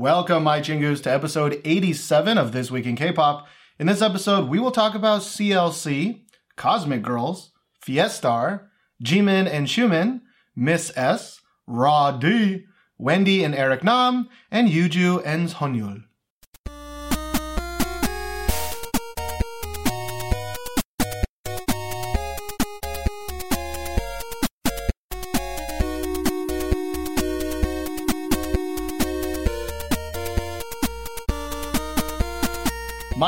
Welcome, my chingus, to episode 87 of This Week in K-Pop. In this episode, we will talk about CLC, Cosmic Girls, Fiestar, Jimin and Xiumin, Miss S, Raw D, Wendy and Eric Nam, and Yuju and Seonyul.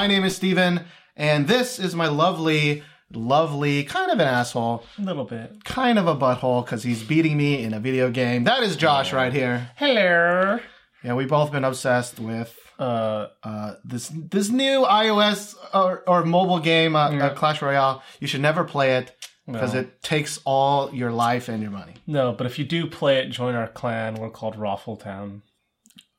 My name is Steven, and this is my lovely, lovely, kind of an asshole, A little bit. kind of a butthole because he's beating me in a video game. That is Josh right here. Hello. Yeah, we've both been obsessed with Uh, uh, this this new iOS or, or mobile game, uh, uh, Clash Royale. You should never play it because No. it takes all your life and your money. no, but if you do play it, join our clan. We're called Raffle Town.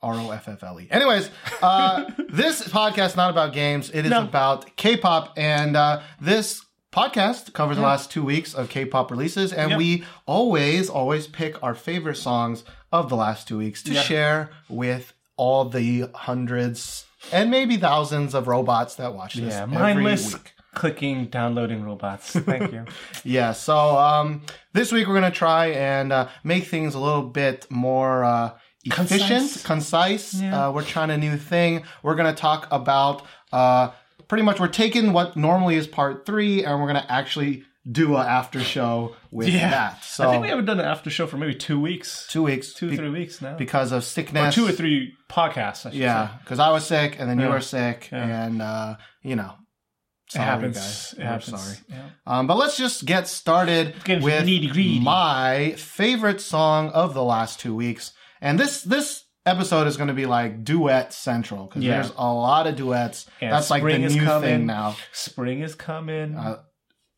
R O F F L E. Anyways, uh, this podcast is not about games. It is No. about K-pop, and uh, this podcast covers the last two weeks of K-pop releases, and Yep. we always, always pick our favorite songs of the last two weeks to Yeah. share with all the hundreds and maybe thousands of robots that watch this Yeah, every mindless week. clicking, downloading robots. Thank you. Yeah, so um, this week we're gonna try and uh, make things a little bit more uh, efficient, concise. Yeah. Uh, we're trying a new thing. We're gonna talk about uh, pretty much we're taking what normally is part three, and we're gonna actually do an after show with that. So I think we haven't done an after show for maybe two weeks, two weeks, two, be- three weeks now. because of or sickness. two or three podcasts. Yeah, because I was sick, and then you were sick, Yeah. and uh, you know. it Sorry, happens. guys. It We're happens. sorry. Yeah. Um, but let's just get started with my favorite song of the last two weeks, and this this episode is going to be like duet central because Yeah. there's a lot of duets. And That's like the new coming. thing now. Spring is coming. Uh,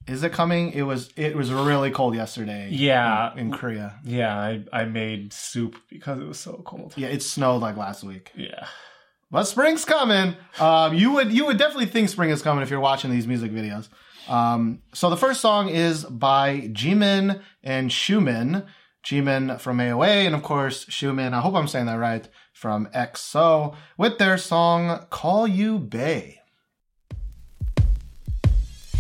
Is it coming? It was it was really cold yesterday. yeah, in Korea. yeah. I I made soup because it was so cold. Yeah, it snowed like last week. Yeah. But spring's coming. Um, you would you would definitely think spring is coming if you're watching these music videos. Um, so the first song is by Jimin and Xiumin. Jimin from AOA, and of course, Xiumin, I hope I'm saying that right, from EXO, with their song Call You Bay.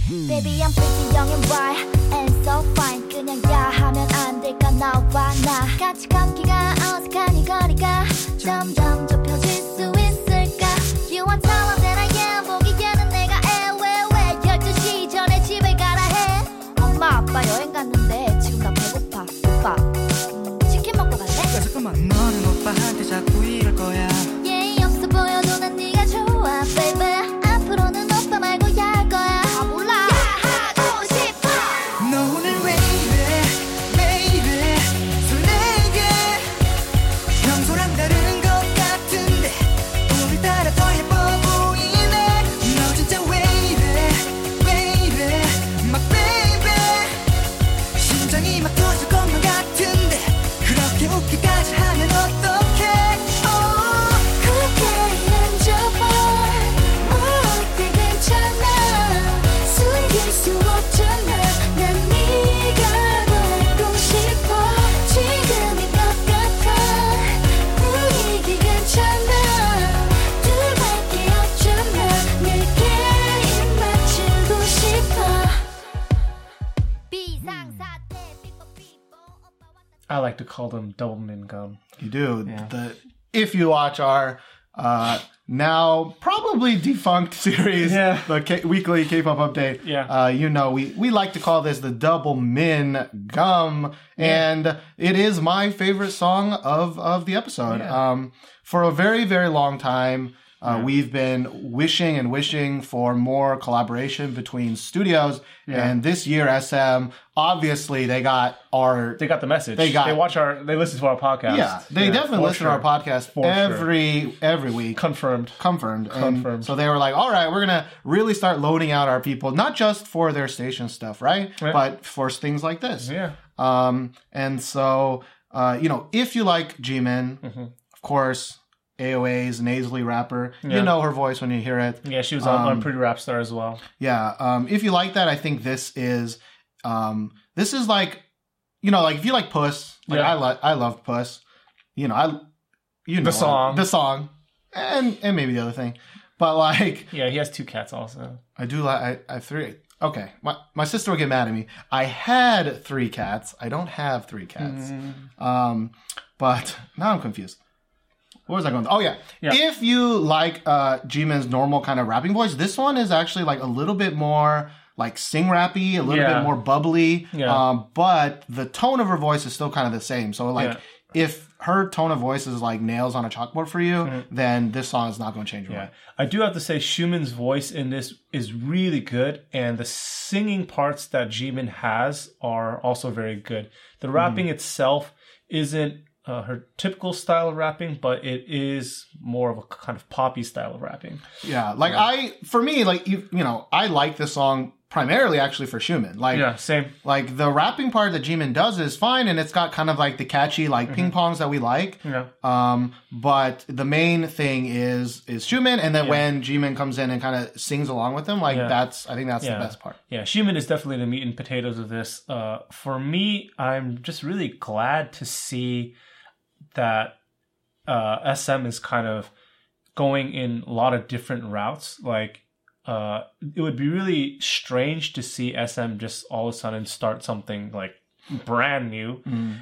Baby, I'm pretty young and bright and so fine. 그냥 야 하면 안 될까 나와 나 같이 감기가 어색하니 거리가 점점 좁혀지. 자꾸 이럴 거야 like to call them double min gum. You do. Yeah. The if you watch our uh, now probably defunct series, Yeah. the K- weekly K-pop update. Yeah. uh, you know we we like to call this the double min gum, and it is my favorite song of of the episode. Yeah. Um, for a very very long time. Uh, We've been wishing and wishing for more collaboration between studios, and this year SM obviously they got our They got the message. They got- They watch our. They listen to our podcast. yeah, they definitely listen sure. to our podcast For sure. every every week. Confirmed. Confirmed. And Confirmed. so they were like, all right, we're going to really start loading out our people, not just for their station stuff, right? Right. But for things like this. Yeah. Um, and so, uh, you know, if you like Jimin, of course, AOA's nasally rapper. Yeah. you know her voice when you hear it. Yeah, she was on, Um, Unpretty Rap Star as well. Yeah. Um, if you like that, I think this is, um, this is like, you know, like if you like Puss, like Yeah. I like, I love Puss. You know, I, you know the song. the song, and and maybe the other thing, but like Yeah, he has two cats also. I do like I, I have three. Okay, my my sister will get mad at me. I had three cats. I don't have three cats. Mm. Um, but now I'm confused. What was I going? Oh yeah. Yeah. If you like uh Jimin's normal kind of rapping voice, this one is actually like a little bit more like sing rappy, a little Yeah. bit more bubbly. Yeah. Um, but the tone of her voice is still kind of the same. So like if her tone of voice is like nails on a chalkboard for you, then this song is not going to change your Mm-hmm. Yeah, mind. I do have to say Xiumin's voice in this is really good, and the singing parts that Jimin has are also very good. The rapping itself isn't uh, her typical style of rapping, but it is more of a kind of poppy style of rapping. Yeah, like I, for me, like you, you know, I like this song primarily actually for Xiumin. Like, Yeah, same. like the rapping part that Jimin does is fine, and it's got kind of like the catchy like ping pongs that we like. Yeah, Um, but the main thing is is Xiumin, and then when Jimin comes in and kind of sings along with him, like Yeah. that's I think that's Yeah. the best part. yeah. Xiumin is definitely the meat and potatoes of this. Uh, for me, I'm just really glad to see that uh, SM is kind of going in a lot of different routes. Like, uh, it would be really strange to see SM just all of a sudden start something like brand new,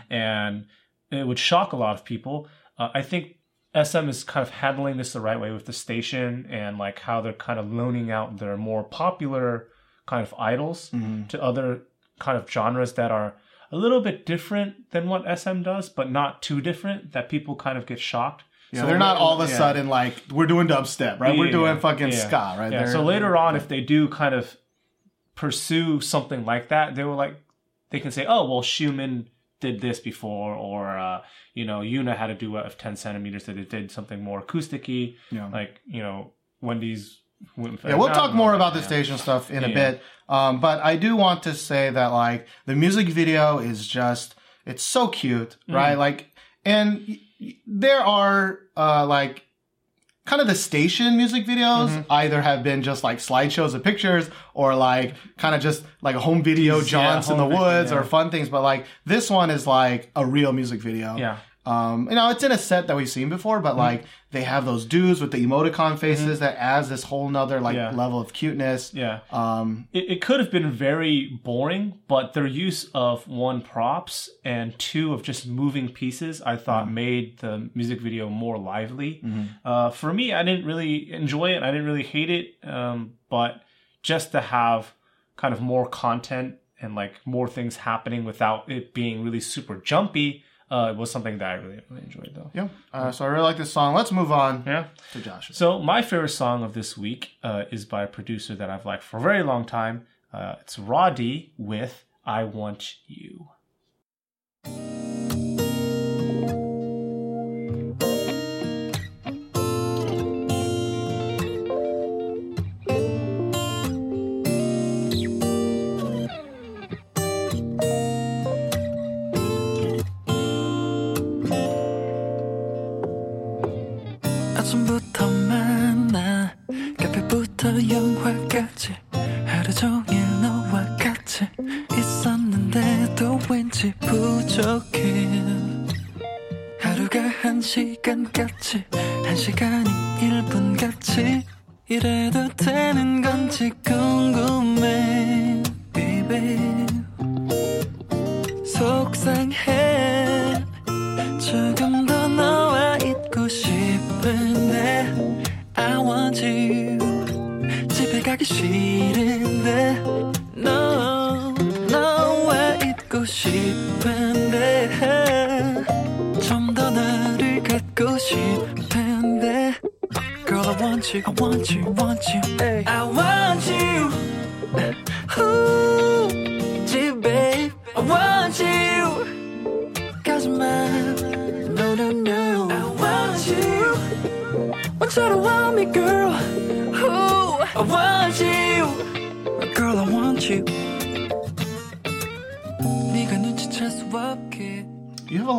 and it would shock a lot of people. Uh, I think SM is kind of handling this the right way with the station and like how they're kind of loaning out their more popular kind of idols to other kind of genres that are a little bit different than what SM does, but not too different that people kind of get shocked. So they're not all of a yeah. sudden like we're doing dubstep, right? we're doing yeah, fucking yeah. ska, right? Yeah. They're- So later on, if they do kind of pursue something like that, they will like they can say, "Oh, well, Xiumin did this before," or uh, you know, Yuna had a duet of ten centimeters that it did something more acousticy, Yeah. like you know, Wendy's. Yeah, we'll talk more about the station stuff in a bit. Um, but I do want to say that like the music video is just it's so cute, Mm. right? Like, and y- y- there are uh, like kind of the station music videos Mm-hmm. either have been just like slideshows of pictures or like kind of just like a home video Yeah, jaunts in the home video, woods or fun things. But like this one is like a real music video. Yeah. Um, you know, it's in a set that we've seen before, Mm-hmm. but like they have those dudes with the emoticon faces that adds this whole nother like Yeah. level of cuteness. Yeah. Um, it, it could have been very boring, but their use of one props and two of just moving pieces, I thought made the music video more lively. Uh, for me, I didn't really enjoy it. I didn't really hate it, um, but just to have kind of more content and like more things happening without it being really super jumpy uh, it was something that I really really enjoyed though. yeah. Uh, so I really like this song. Let's move on Yeah. to Josh. So my favorite song of this week uh, is by a producer that I've liked for a very long time. Uh, it's Roddy with "I Want You."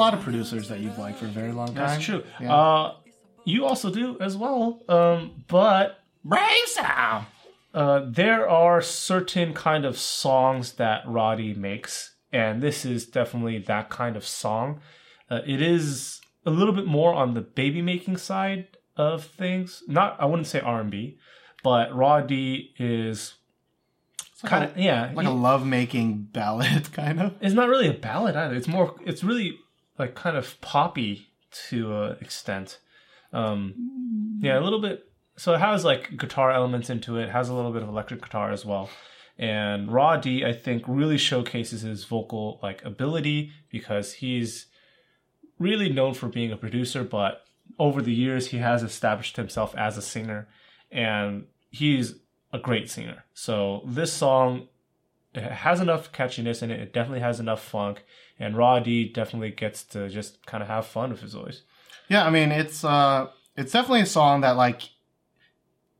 Lot of producers that you've liked for a very long time. That's true. Yeah. Uh, you also do as well. Um, but brain sound. Uh, there are certain kind of songs that Roddy makes, and this is definitely that kind of song. Uh, it is a little bit more on the baby making side of things. Not I wouldn't say R and B, but Roddy D is kind of yeah. like a love-making ballad, kind of. it's not really a ballad either. It's more. It's really like kind of poppy to an extent. Um, yeah, a little bit. So it has like guitar elements into it. Has a little bit of electric guitar as well. And Raw D, I think, really showcases his vocal like ability because he's really known for being a producer, but over the years he has established himself as a singer, and he's a great singer. So this song it has enough catchiness in it. It definitely has enough funk, and Raw D definitely gets to just kind of have fun with his voice. Yeah, I mean it's uh it's definitely a song that like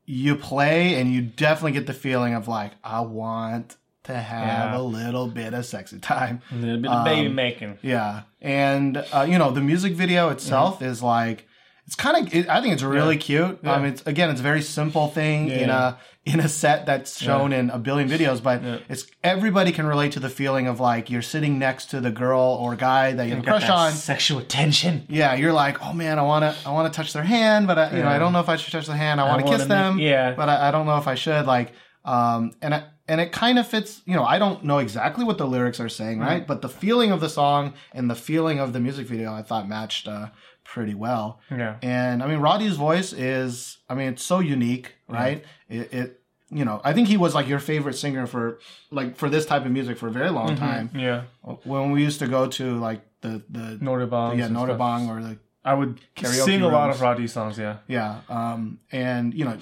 you play and you definitely get the feeling of like I want to have Yeah. a little bit of sexy time. A little bit of baby making. Yeah, and uh, you know the music video itself is like it's kind of. It, I think it's really cute. Yeah. Um, it's again, it's a very simple thing in Yeah. a in a set that's shown in a billion videos, but Yeah. it's everybody can relate to the feeling of like you're sitting next to the girl or guy that you have a crush on. sexual tension. Yeah, you're like, oh man, I wanna, I wanna touch their hand, but I, you know, I don't know if I should touch the hand. I want to wanna kiss make- them, yeah. but I, I don't know if I should. Like, um, and I, and it kind of fits. You know, I don't know exactly what the lyrics are saying, Mm-hmm. right? But the feeling of the song and the feeling of the music video, I thought matched uh, pretty well. Yeah. And I mean, Roddy's voice is, I mean, it's so unique, right? It, it, you know, I think he was like your favorite singer for like for this type of music for a very long time. Yeah. When we used to go to like the the noraebang. yeah noraebang or the I would sing a lot of Raw songs. Yeah. yeah, um, and you know,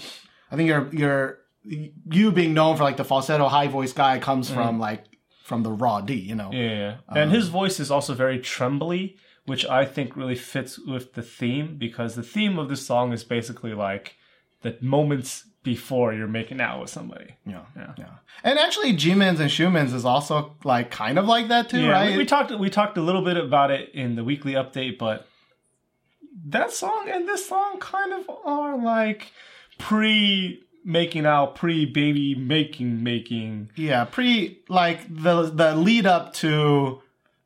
I think you're you're you being known for like the falsetto high voice guy comes from like from the raw D, you know. Mm-hmm. Yeah, yeah. and his voice is also very trembly, which I think really fits with the theme because the theme of this song is basically like the moments before you're making out with somebody. Yeah, Yeah. yeah. And actually, Jimin's and Xiumin's is also like kind of like that too, Yeah, right? we, we talked we talked a little bit about it in the weekly update, but that song and this song kind of are like pre making out, pre baby making making. yeah, pre like the the lead up to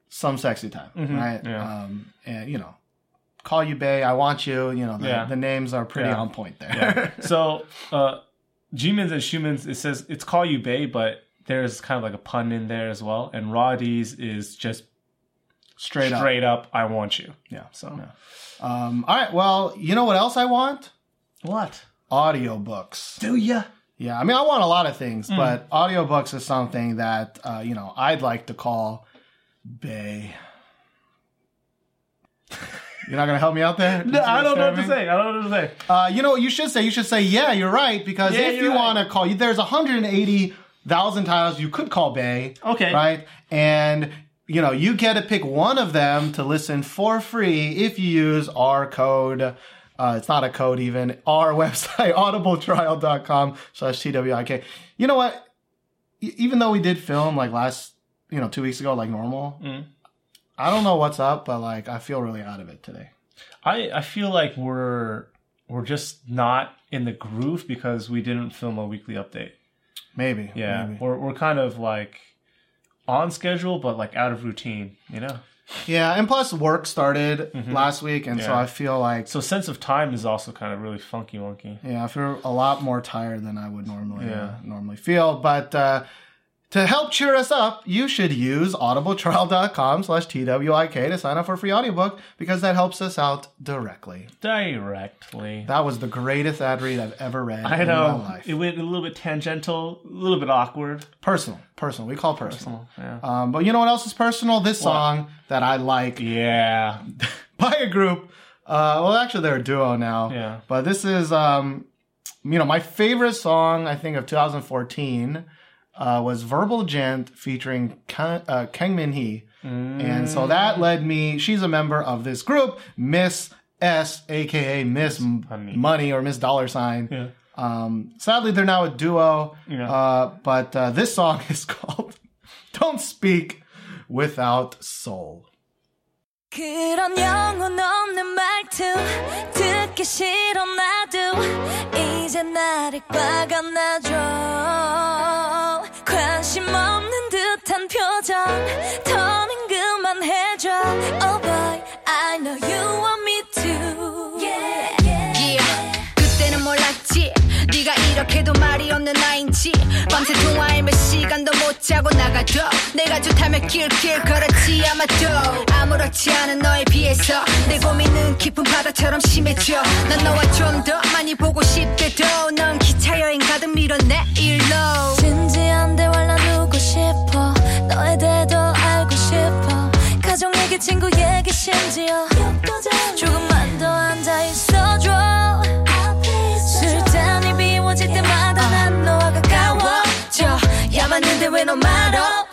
some sexy time, right? Mm-hmm. yeah. Um, and you know, call you Bay, I want you. You know, the, Yeah. the names are pretty Yeah. on point there. so uh Jimin's and Xiumin's, it says it's call you Bay, but there's kind of like a pun in there as well. And Roddy's is just Straight, up. straight up, I want you. Yeah. So Um, all right. Well, you know what else I want? what? Audiobooks. Do ya? Yeah, I mean, I want a lot of things, Hmm. but audiobooks is something that uh, you know I'd like to call Bay. You're not gonna help me out there? No, I don't know what to say. I don't know what to say. Uh, you know what you should say? You should say, "Yeah, you're right," because Yeah, if you're right. want to call you, there's 180,000 titles you could call Bay. Okay. right? And you know, you get to pick one of them to listen for free if you use our code. Uh, it's not a code even. Our website, audibletrial.com slash TWIK. You know what? E- even though we did film like last, you know, two weeks ago, like normal, Mm. I don't know what's up, but like I feel really out of it today. I I feel like we're we're just not in the groove because we didn't film a weekly update. Maybe. Yeah, Maybe. we're we're kind of like on schedule, but like out of routine. You know. Yeah. And plus work started last week. And so Mm-hmm. I feel like, So sense of time is also kind of really funky monkey. yeah, I feel a lot more tired than I would normally, uh, Yeah. normally feel. But, uh, to help cheer us up, you should use audibletrial.com slash TWIK to sign up for a free audiobook because that helps us out directly. Directly. That was the greatest ad read I've ever read I in my know life. it went a little bit tangential, a little bit awkward. personal. Personal. We call it personal. Yeah. Um, but you know what else is personal? This song that I like yeah. by a group. Uh, well, actually, they're a duo now. Yeah. But this is, um, you know, my favorite song, I think, of 2014 uh, was Verbal Jint featuring Kang, uh, Kang Min Hee. Mm. And so that led me, she's a member of this group, Miss S, aka Miss Money, Money or Miss Dollar Sign. Yeah. Um, sadly, they're now a duo, yeah. uh, but uh, this song is called Don't Speak Without Soul. 그런 영혼 없는 말투 듣기 싫어 나도 이제 나를 꽉 안아줘 이렇게도 말이 없는 나인지. 밤새 통화에 몇 시간도 못 자고 나가도 내가 좋다며 길길 걸었지 아마도. 아무렇지 않은 너에 비해서 내 고민은 깊은 바다처럼 심해져. 난 너와 좀 더 많이 보고 싶대도. 넌 기차 여행 가듯 밀어내 일로. 진지한 대화 가족 얘기 친구 얘기 심지어 조금만 더 앉아 있어줘. 술잔이 비워질 때마다 난 너와 가까워져. 야 맞는데 왜 너말 없어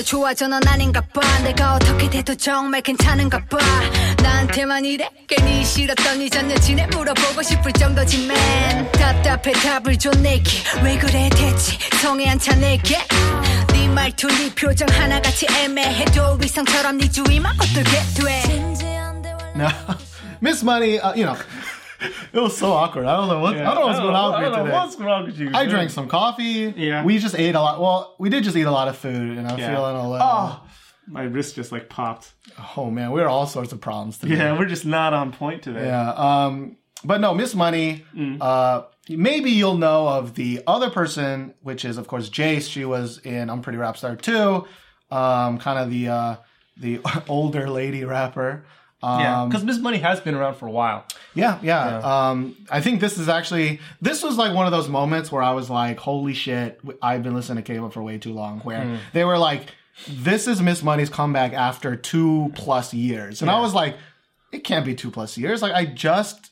더 좋아져 넌 아닌가 봐. 내가 어떻게 돼도 정말 괜찮은가 봐. 나한테만 이래? 괜히 싫었던 이전 여친에 물어보고 싶을 정도지 man 답답해 답을 줘 내게 왜 그래 대체? 성에 안차 내게. 네 말투 네 표정 하나같이 애매해도 위성처럼 네 주위만 겉돌게 돼. Miss Money, uh, you know, it was so awkward. I don't know what I don't know what's going on I with don't me know what's wrong with you. I drank some coffee. Yeah. We just ate a lot. Well, we did just eat a lot of food, and I'm Yeah. feeling a little. Oh, my wrist just like popped. Oh man, we are all sorts of problems today. Yeah, we're just not on point today. Yeah. Um, but no, Miss Money. Mm. Uh, maybe you'll know of the other person, which is of course Jace. She was in Unpretty Rap Star too. Um, kind of the uh, the older lady rapper. Um, Yeah, because Miss Money has been around for a while. Yeah, yeah. Um, I think this is actually this was like one of those moments where I was like, "Holy shit!" I've been listening to K-pop for way too long. Where Hmm. they were like, "This is Miss Money's comeback after two plus years," and I was like, "It can't be two plus years." Like I just.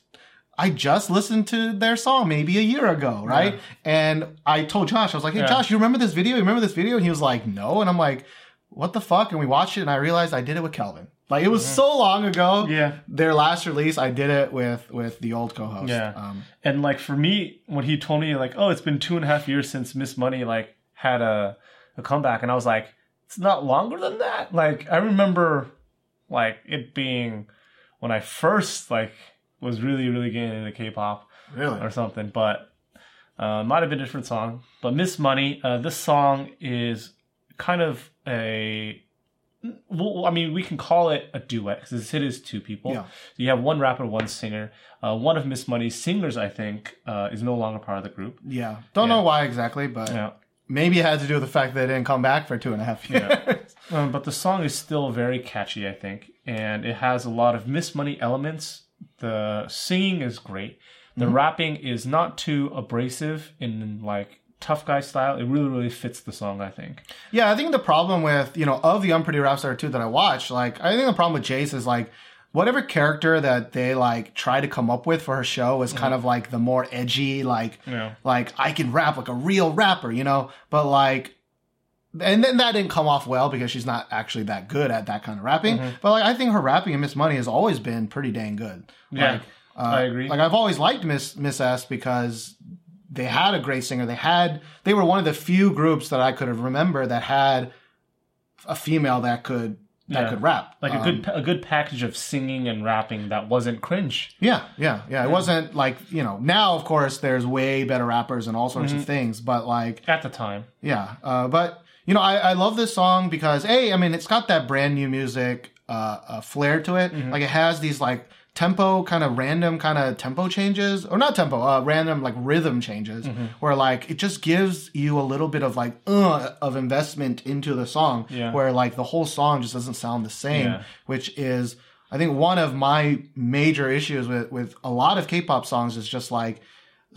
I just listened to their song maybe a year ago, right? And I told Josh, I was like, "Hey, Yeah. Josh, you remember this video? You remember this video?" And he was like, "No," and I'm like, "What the fuck?" And we watched it, and I realized I did it with Kelvin. Like it was so long ago. Yeah. Their last release, I did it with with the old co-host. Yeah. Um, And like for me, when he told me like, oh, it's been two and a half years since Miss Money like had a a comeback, and I was like, it's not longer than that. Like I remember like it being when I first like was really really getting into K-pop really. or something, but uh, might have been a different song. But Miss Money, uh, this song is kind of a. Well, I mean, we can call it a duet because it is two people. Yeah. So you have one rapper, one singer. Uh, one of Miss Money's singers, I think, uh, is no longer part of the group. Yeah. Don't Yeah. know why exactly, but Yeah. maybe it had to do with the fact that they didn't come back for two and a half years. Um, but the song is still very catchy, I think, and it has a lot of Miss Money elements. The singing is great. The rapping is not too abrasive in like tough guy style. It really, really fits the song, I think. Yeah, I think the problem with, you know, of the Unpretty Rap Star 2 that I watched, like, I think the problem with Jace is, like, whatever character that they, like, try to come up with for her show is kind of, like, the more edgy, like, Yeah. like, I can rap like a real rapper, you know? But, like, and then that didn't come off well because she's not actually that good at that kind of rapping. Mm-hmm. But, like, I think her rapping in Miss Money has always been pretty dang good. Yeah, Like, uh, I agree. Like, I've always liked Miss, Miss S because they had a great singer. They had they were one of the few groups that I could have remember that had a female that could that Yeah. could rap. like a Um, good a good package of singing and rapping that wasn't cringe. Yeah, yeah, yeah. It wasn't like you know now. Of course, there's way better rappers and all sorts Mm-hmm. of things, but like At the time, yeah. Uh, but you know, I, I love this song because a, I mean, it's got that brand new music uh, uh, flair to it. Mm-hmm. Like it has these like tempo kind of random kind of tempo changes or not tempo uh, random like rhythm changes Mm-hmm. where like it just gives you a little bit of like uh, of investment into the song Yeah. where like the whole song just doesn't sound the same Yeah. which is i think one of my major issues with with a lot of k-pop songs is just like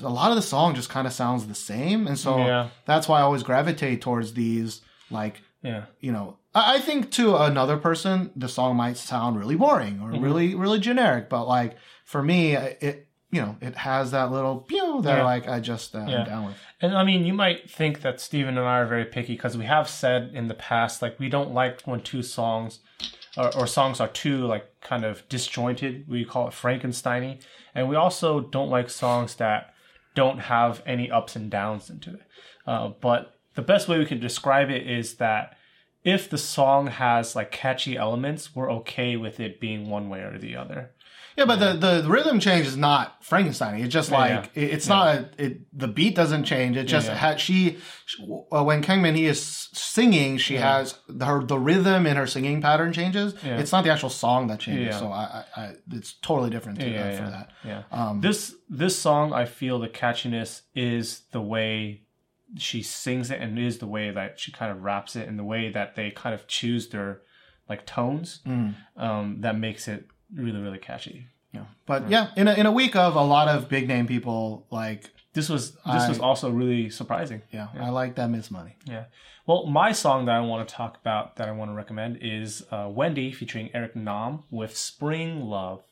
a lot of the song just kind of sounds the same and so Yeah. that's why i always gravitate towards these like yeah, you know I, think to another person the song might sound really boring or Mm-hmm. really really generic but like for me it you know it has that little pew that Yeah. like i just uh, Yeah. am down with And I mean, you might think that Steven and I are very picky because we have said in the past, like, we don't like when two songs or, or songs are too, like, kind of disjointed. We call it Frankensteiny. And we also don't like songs that don't have any ups and downs into it. Uh, but the best way we can describe it is that if the song has like catchy elements, we're okay with it being one way or the other. Yeah, but the, the rhythm change is not Frankenstein. It's just like yeah. it- it's not a, it. The beat doesn't change. It just yeah. had she uh, when Kangmin he is singing, she has her the rhythm in her singing pattern changes. Yeah. It's not the actual song that changes. Yeah. So I, I, I it's totally different to, yeah, uh, for yeah, that. Yeah. Um, this this song, I feel the catchiness is the way she sings it, and is the way that she kind of raps it, and the way that they kind of choose their like tones. Mm. Um, that makes it really really catchy. Yeah. But yeah, in a, in a week of a lot of big name people, like This was this was also really surprising. yeah, I like that Miss Money. Yeah. Well, my song that I want to talk about that I want to recommend is uh, Wendy featuring Eric Nam with Spring Love.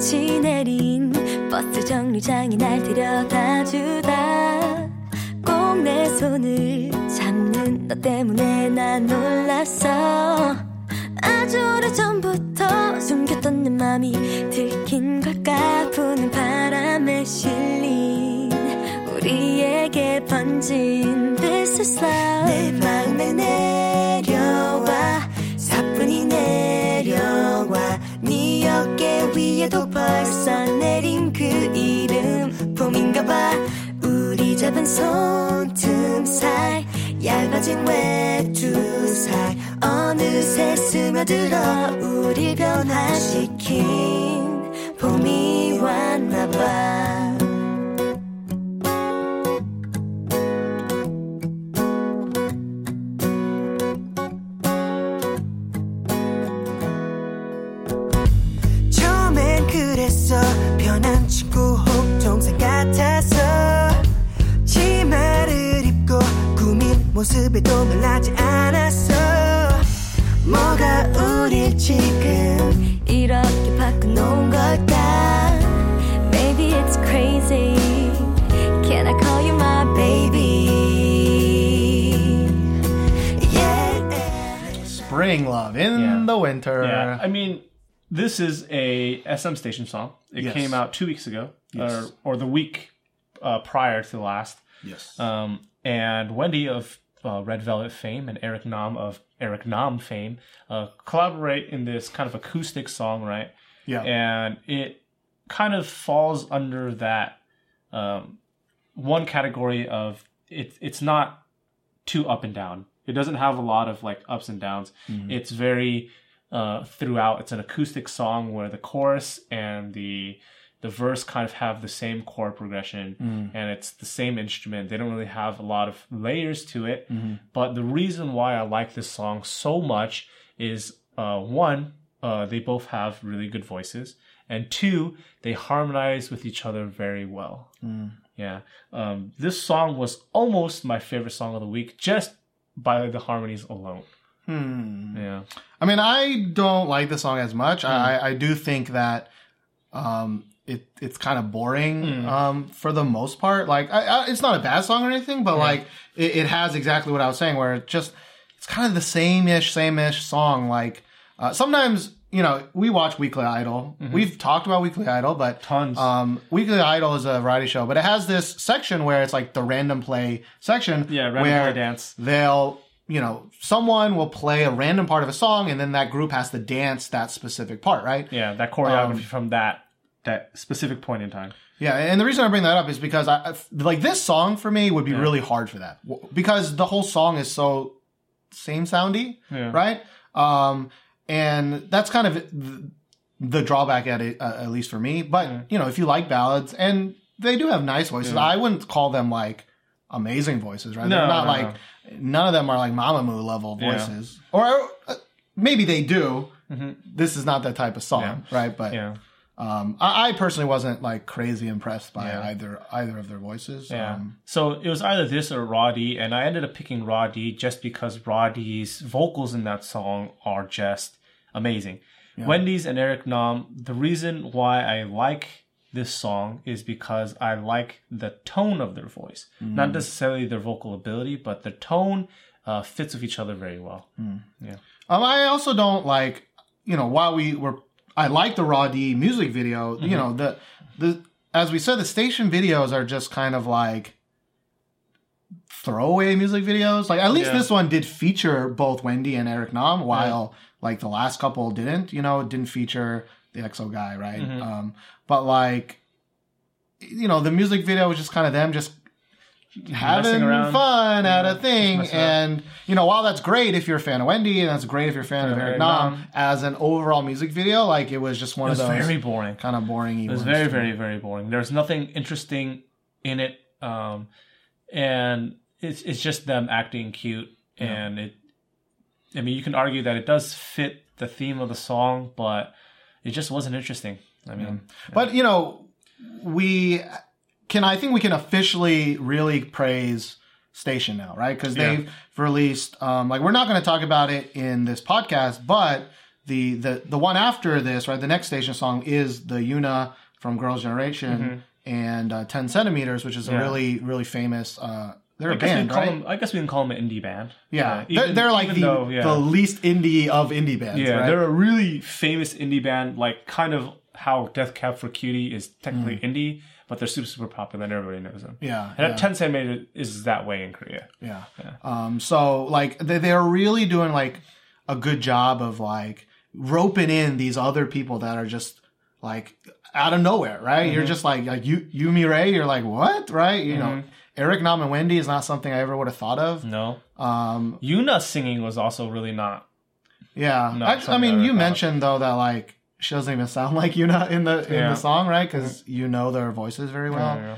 눈꽃이 내린 버스 정류장에 날 데려다 주다. 꼭 내 손을 잡는 너 때문에 난 놀랐어. 아주 오래전부터 숨겼던 내 맘이 들킨 걸까 부는 바람에 실린 우리에게 번진 This is love. 내 마음에 내 위에도 벌써 내린 그 이름. 봄인가봐. 우리 잡은 손틈 사이 얇아진 외두 살. 어느새 스며들어 우리 변화시킨 봄이 왔나봐 모습에도 놀라지 않았어 뭐가 우릴 지금 이렇게 바꿔놓은 걸까 Maybe it's crazy Can I call you my baby Yeah Spring Love in Yeah. the winter. Yeah, I mean, this is a SM station song. It Yes. came out two weeks ago, Yes. or, or the week uh, prior to the last. yes. Um, and Wendy of uh, Red Velvet fame and Eric Nam of Eric Nam fame uh, collaborate in this kind of acoustic song, right? yeah. and it kind of falls under that um, one category of it, it's not too up and down. It doesn't have a lot of like ups and downs. It's very uh, throughout. It's an acoustic song where the chorus and the the verse kind of have the same chord progression and it's the same instrument. They don't really have a lot of layers to it. But the reason why I like this song so much is uh, one, uh, they both have really good voices, and two, they harmonize with each other very well. Yeah, um, this song was almost my favorite song of the week just by the harmonies alone. Hmm. Yeah, I mean, I don't like the song as much. Hmm. I, I do think that um, it it's kind of boring Hmm. um, for the most part. Like, I, I, it's not a bad song or anything, but like it, it has exactly what I was saying, where it just it's kind of the same ish, same ish song. Like uh, sometimes you know we watch Weekly Idol. We've talked about Weekly Idol, but Mm-hmm. Tons. Um, Weekly Idol is a variety show, but it has this section where it's like the random play section. Yeah, random where play dance. They'll, you know, someone will play a random part of a song, and then that group has to dance that specific part, right? yeah, that choreography Um, from that that specific point in time. Yeah, and the reason I bring that up is because I like this song for me would be really hard for that because the whole song is so same soundy, Yeah. right? Um, and that's kind of the, drawback at it, uh, at least for me. But you know, if you like ballads, and they do have nice voices, I wouldn't call them like amazing voices, right? No, They're not no, like none of them are like Mamamoo level Yeah. voices, or uh, maybe they do. This is not that type of song, Mm-hmm. Yeah. right? But Yeah. Um, I, I personally wasn't like crazy impressed by Yeah. either either of their voices. Yeah. Um, so it was either this or Roddy, and I ended up picking Roddy just because Roddy's vocals in that song are just amazing. Wendy's and Eric Nam, the reason why I like this song is because I like the tone of their voice. Not necessarily their vocal ability, but the tone uh, fits with each other very well. um, I also don't like. you know, while we were, I like the Raw D music video. You know, the the as we said, the station videos are just kind of like throwaway music videos. Like at least Yeah. this one did feature both Wendy and Eric Nam, while like the last couple didn't. You know, didn't feature the EXO guy, right? Mhm. Um, but like, you know, the music video was just kind of them just having around. fun at a thing. just messing around. And, you know, while that's great if you're a fan of Wendy and that's great if you're a fan of Yeah, Eric Eric Nam, Nam. as an overall music video, like it was just one It was of those very boring. kind of boring. It was very, very, very boring. There's nothing interesting in it, um, and it's it's just them acting cute, and it. I mean, you can argue that it does fit the theme of the song, but it just wasn't interesting. I mean, But you know, we can. I think we can officially really praise Station now, right? Because they've released. Um, like we're not going to talk about it in this podcast, but the the the one after this, right? The next Station song is the Yuna from Girls' Generation and uh, Ten Centimeters, which is a Mm-hmm. Really really famous. Uh, they're I a band, right? them, I guess we can call them an indie band. yeah, even- they're, they're like the though, yeah. the least indie of indie bands. Yeah, right? they're a really famous indie band, like kind of how Death Cab for Cutie is technically indie, but they're super super popular and everybody knows them. Yeah, And yeah. Ten Centimeter is that way in Korea. Yeah. Um, so like they, they're really doing like a good job of like roping in these other people that are just like out of nowhere, right? Mm-hmm. You're just like like you Yumi Ray, you're like what, right? You know, Eric Nam and Wendy is not something I ever would have thought of. No, Um, Yuna singing was also really not. yeah, No, I, I mean, I you mentioned though that like she doesn't even sound like Yuna in the in Yeah. the song, right? Because you know their voices very well. Yeah,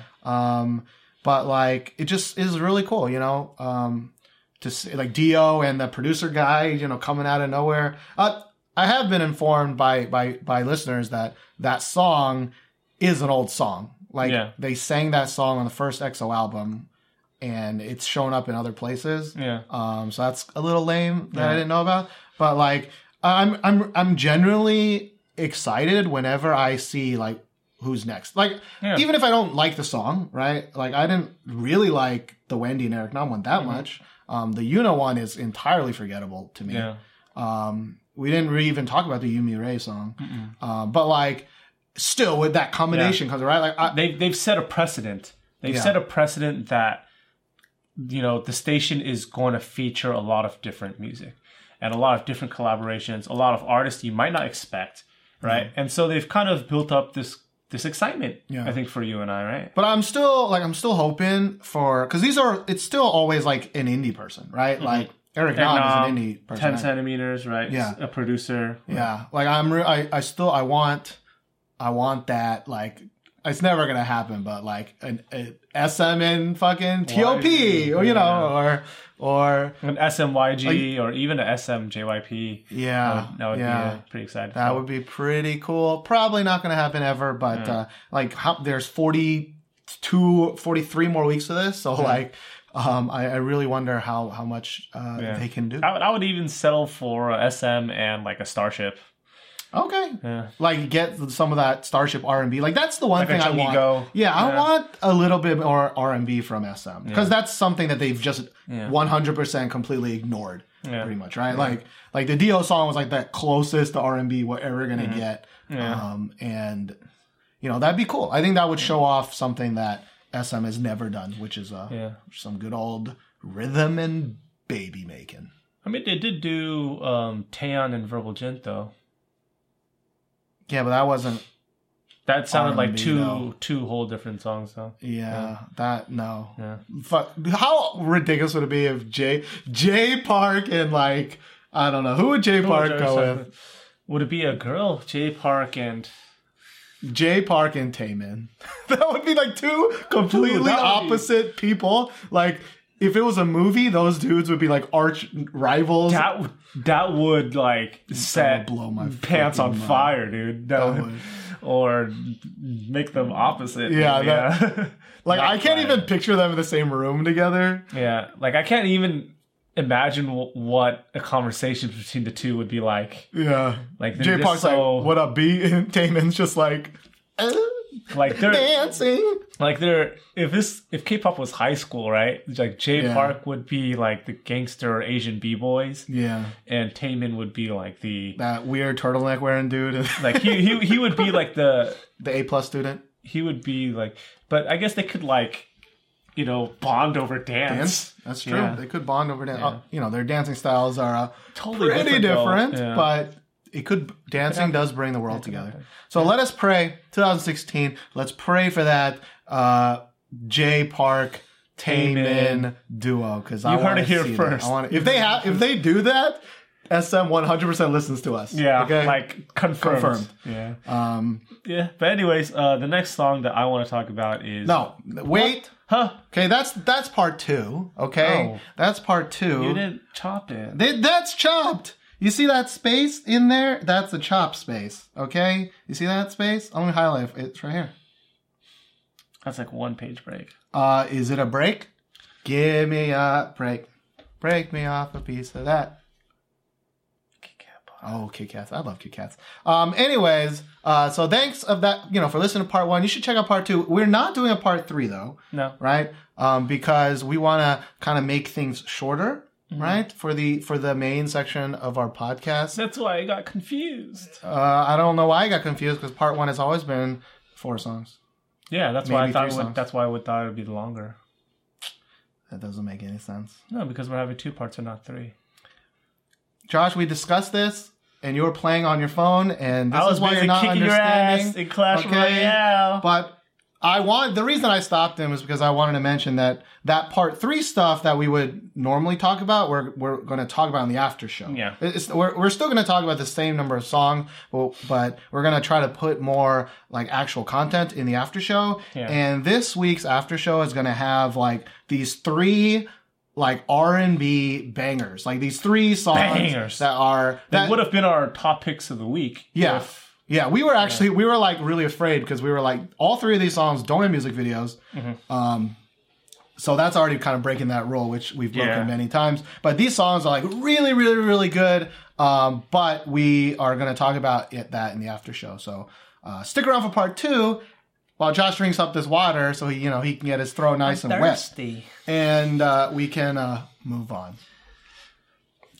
Um, but like it just is really cool, you know. Um, to see like Dio and the producer guy, you know, coming out of nowhere. Uh, I have been informed by by by listeners that that song is an old song. Like Yeah. they sang that song on the first EXO album, and it's shown up in other places. yeah. Um, so that's a little lame that I didn't know about. But like, I'm I'm I'm generally excited whenever I see like who's next. Like, Yeah. even if I don't like the song, right? Like, I didn't really like the Wendy and Eric Nam one that much. Um, the Yuna one is entirely forgettable to me. Yeah. Um, we didn't really even talk about the Yumi Ray song. Um, but like, still with that combination comes right. Like, I, They they've set a precedent. They've set a precedent that you know the station is going to feature a lot of different music and a lot of different collaborations, a lot of artists you might not expect, right? Mm. And so they've kind of built up this this excitement. Yeah. I think for you and I, right? But I'm still like I'm still hoping for because these are it's still always like an indie person, right? Mm-hmm. Like Eric Nam is an um, indie person. ten centimeters, right? Yeah. a producer. Yeah, like I'm re- I I still I want I want that like it's never gonna happen, but like an a SM in fucking TOP or you know Yeah. or or An SMYG or even a SMJYP. yeah That would, that would yeah. be uh, pretty exciting. That would be pretty cool. Probably not going to happen ever, but uh, like how, there's 42, 43 more weeks to this. So like, um, I, I really wonder how, how much uh, Yeah. they can do. I would, I would even settle for SM and like a Starship. Okay. Yeah. Like get some of that Starship R&B. Like that's the one Like thing I want. Ego. Yeah, I Yeah. want a little bit more R&B from SM because that's something that they've just 100% completely ignored. Yeah. Pretty much, right? Like, like the Dio song was like the closest to R&B we're ever gonna get. Yeah. Um, and you know that'd be cool. I think that would show off something that SM has never done, which is uh, Yeah. some good old rhythm and baby making. I mean, they did do um, and Verbal Jint though. Yeah, but that wasn't. That sounded like R&B two though. two whole different songs though. Yeah, that no. Yeah. Fuck. How ridiculous would it be if Jay Jay Park and like I don't know who would Jay Park go with? Would it be a girl? Jay Park and Jay Park and Taemin. that would be like two completely that would be- opposite people. Like if it was a movie, those dudes would be like arch rivals. that would that would like set blow my pants on mind. fire, dude. That That would, would. or make them opposite. Yeah, yeah. like I can't fire. even picture them in the same room together. Yeah, like I can't even imagine w- what a conversation between the two would be like. Yeah. Like just Park's so like, "What up, B?" And Taemin's just like, "Uh." Like they're dancing. like they're if this if K-pop was high school, right? Like J Yeah. Park would be like the gangster Asian b boys, Yeah, and Taemin would be like the that weird turtleneck wearing dude, like he he he would be like the the A plus student. he would be like. But I guess they could like, you know, bond over dance. Dance. That's true. Yeah. They could bond over dance. Yeah. Uh, you know, their dancing styles are uh, Totally pretty different, different. Yeah. but it could dancing does bring the world together. So let us pray 2016. Let's pray for that uh Jay Park Taemin duo cuz I heard wanna it here first. I want if they have if they do that SM 100% listens to us. Yeah, Okay. like confirmed. Confirmed. Yeah, um yeah. But anyways, uh, the next song that I want to talk about is no, wait. huh? Okay, that's that's part 2, okay? Oh. That's part 2. You didn't chop it. They, that's chopped. You see that space in there? That's the chop space. Okay? You see that space? I'm gonna highlight it. It's right here. That's like one page break. Uh, is it a break? Give me a break. Break me off a piece of that. Oh, Kit Kats. I love Kit Kats. Um, anyways, uh, so thanks of that, you know, for listening to part one. You should check out part two. We're not doing a part three though. No. right? Um, because we want to kind of make things shorter, right? For the for the main section of our podcast. That's why I got confused. Uh, I don't know why I got confused because part one has always been four songs. Yeah, that's why I thought it would, that's why I would thought it would be longer. That doesn't make any sense. No, because we're having two parts and not three. Josh, we discussed this, and you were playing on your phone, and this is why you're not kicking your understanding. ass in Clash Royale. But I want the reason I stopped him is because I wanted to mention that that part three stuff that we would normally talk about, we're we're going to talk about in the after show. Yeah. it's, we're we're still going to talk about the same number of songs, but, but we're going to try to put more like actual content in the after show. Yeah. And this week's after show is going to have like these three like R and B bangers, like these three songs Bangers. that are That that would have been our top picks of the week. yeah. if- Yeah, we were actually we were like really afraid because we were like all three of these songs don't have music videos. Mm-hmm. Um so that's already kind of breaking that rule, which we've broken Yeah. many times. But these songs are like really, really, really good. Um, but we are going to talk about it, that in the after show. So uh, stick around for part two while Josh drinks up this water, so he, you know he can get his throat nice and wet, thirsty. and uh, we can uh, move on.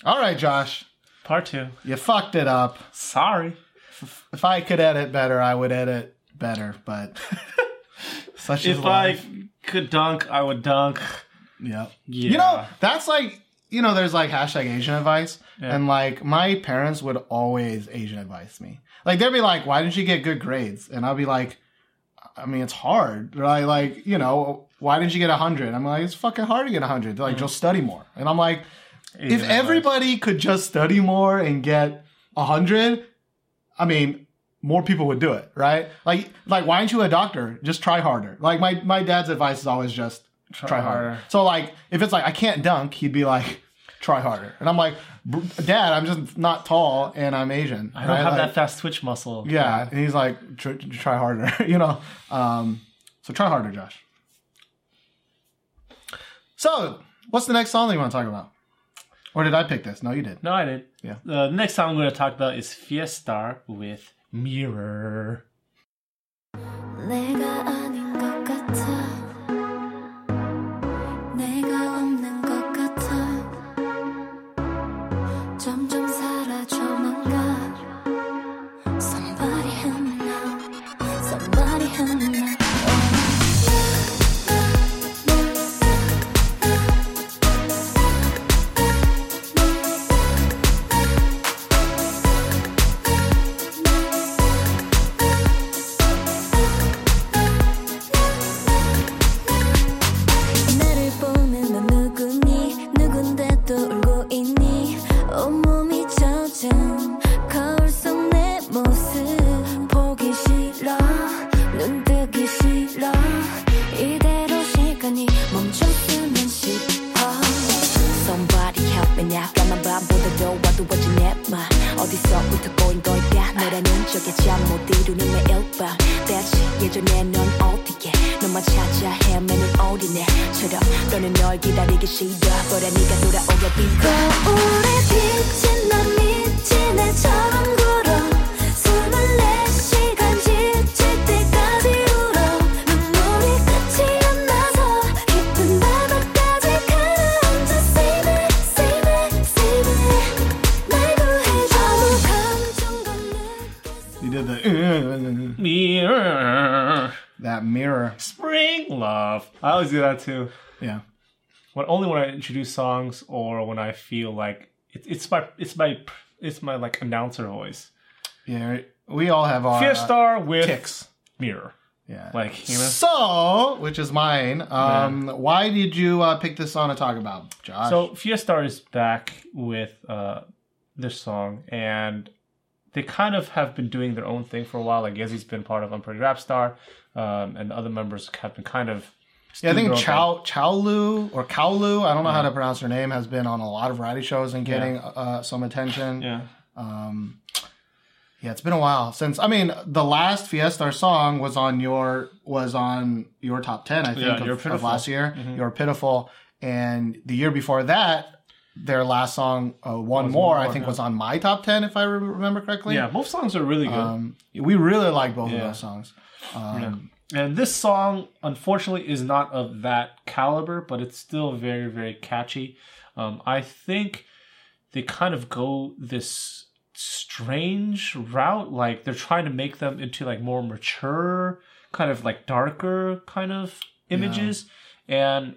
All right, Josh, Part two. you fucked it up. Sorry. If I could edit better, I would edit better, but such is If I could dunk, I would dunk. yeah. Yeah. You know, that's like you know, there's like hashtag Asian advice, Yeah. and like my parents would always Asian advice me. Like they'd be like, "Why didn't you get good grades?" And I'll be like, "I mean, it's hard." They're like, you know, why didn't you get a hundred? I'm like, it's fucking hard to get a hundred. They're like, mm-hmm. just study more. And I'm like, Asian if advice. everybody could just study more and get a hundred, I mean, more people would do it, right? Like, like why aren't you a doctor? Just try harder. Like my my dad's advice is always just try, harder. harder. So like, if it's like I can't dunk, he'd be like, try harder, and I'm like, Dad, I'm just not tall and I'm Asian. I don't right? have Like, that fast twitch muscle. Yeah, and he's like, try, try harder, you know. Um, so try harder, Josh. So, what's the next song that you want to talk about? Or did I pick this? No, you did. No, I did. Yeah. The next song I'm going to talk about is Fiestar with Mirror. Mirror. That mirror. Spring love. I always do that too. Yeah. When only when I introduce songs or when I feel like it, it's my it's my it's my like announcer voice. Yeah. We all have our Fear uh, Star with ticks. mirror. Yeah. Like you know. So, which is mine. Um, why did you uh, pick this song to talk about, Josh? So Fiestar is back with uh, this song, and they kind of have been doing their own thing for a while. Like Yezi's been part of Unpretty Rap Star, um, and other members have been kind of. yeah, I think thing. Chow Chowlu or Kowlu, I don't know how to pronounce her name, has been on a lot of variety shows and getting uh, some attention. Yeah. Um, yeah, it's been a while since. I mean, the last Fiestar song was on your was on your top ten, I think, Yeah, of, of last year. You're pitiful, and the year before that, their last song, uh, "One More," More, I think yeah. was on my top ten, if I re- remember correctly. Yeah, both songs are really good. Um, we really like both Yeah. of those songs. Um, And this song, unfortunately, is not of that caliber, but it's still very, very catchy. Um, I think they kind of go this strange route. Like they're trying to make them into like more mature, kind of like darker kind of images. And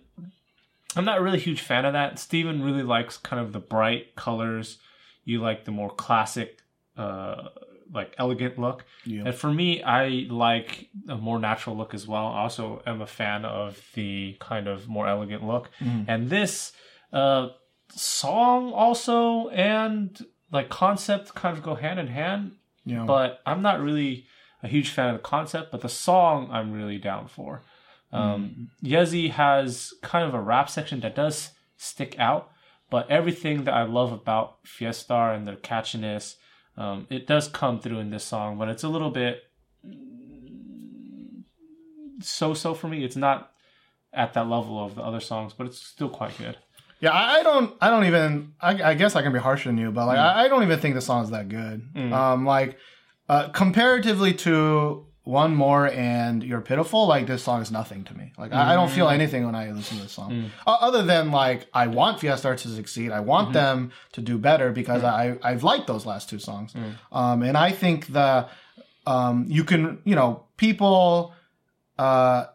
I'm not really a huge fan of that. Steven really likes kind of the bright colors. You like the more classic, uh, like elegant look. Yeah. And for me, I like a more natural look as well. I also am a fan of the kind of more elegant look. And this uh, song also and like concept kind of go hand in hand. know, But I'm not really a huge fan of the concept, but the song I'm really down for. Um, Yezi has kind of a rap section that does stick out, but everything that I love about Fiestar and their catchiness, um, it does come through in this song, but it's a little bit so so for me. It's not at that level of the other songs, but it's still quite good. Yeah, I, I don't. I don't even. I, I guess I can be harsher than you, but Mm. like, I, I don't even think the song's that good. Um, like, uh, comparatively to one more and you're pitiful, like this song is nothing to me. Like, I, I don't Mm. feel anything when I listen to this song, uh, other than like I want Fiestar to succeed. I want Mm-hmm. them to do better because Mm. I I've liked those last two songs, um, and I think the um, you can you know people uh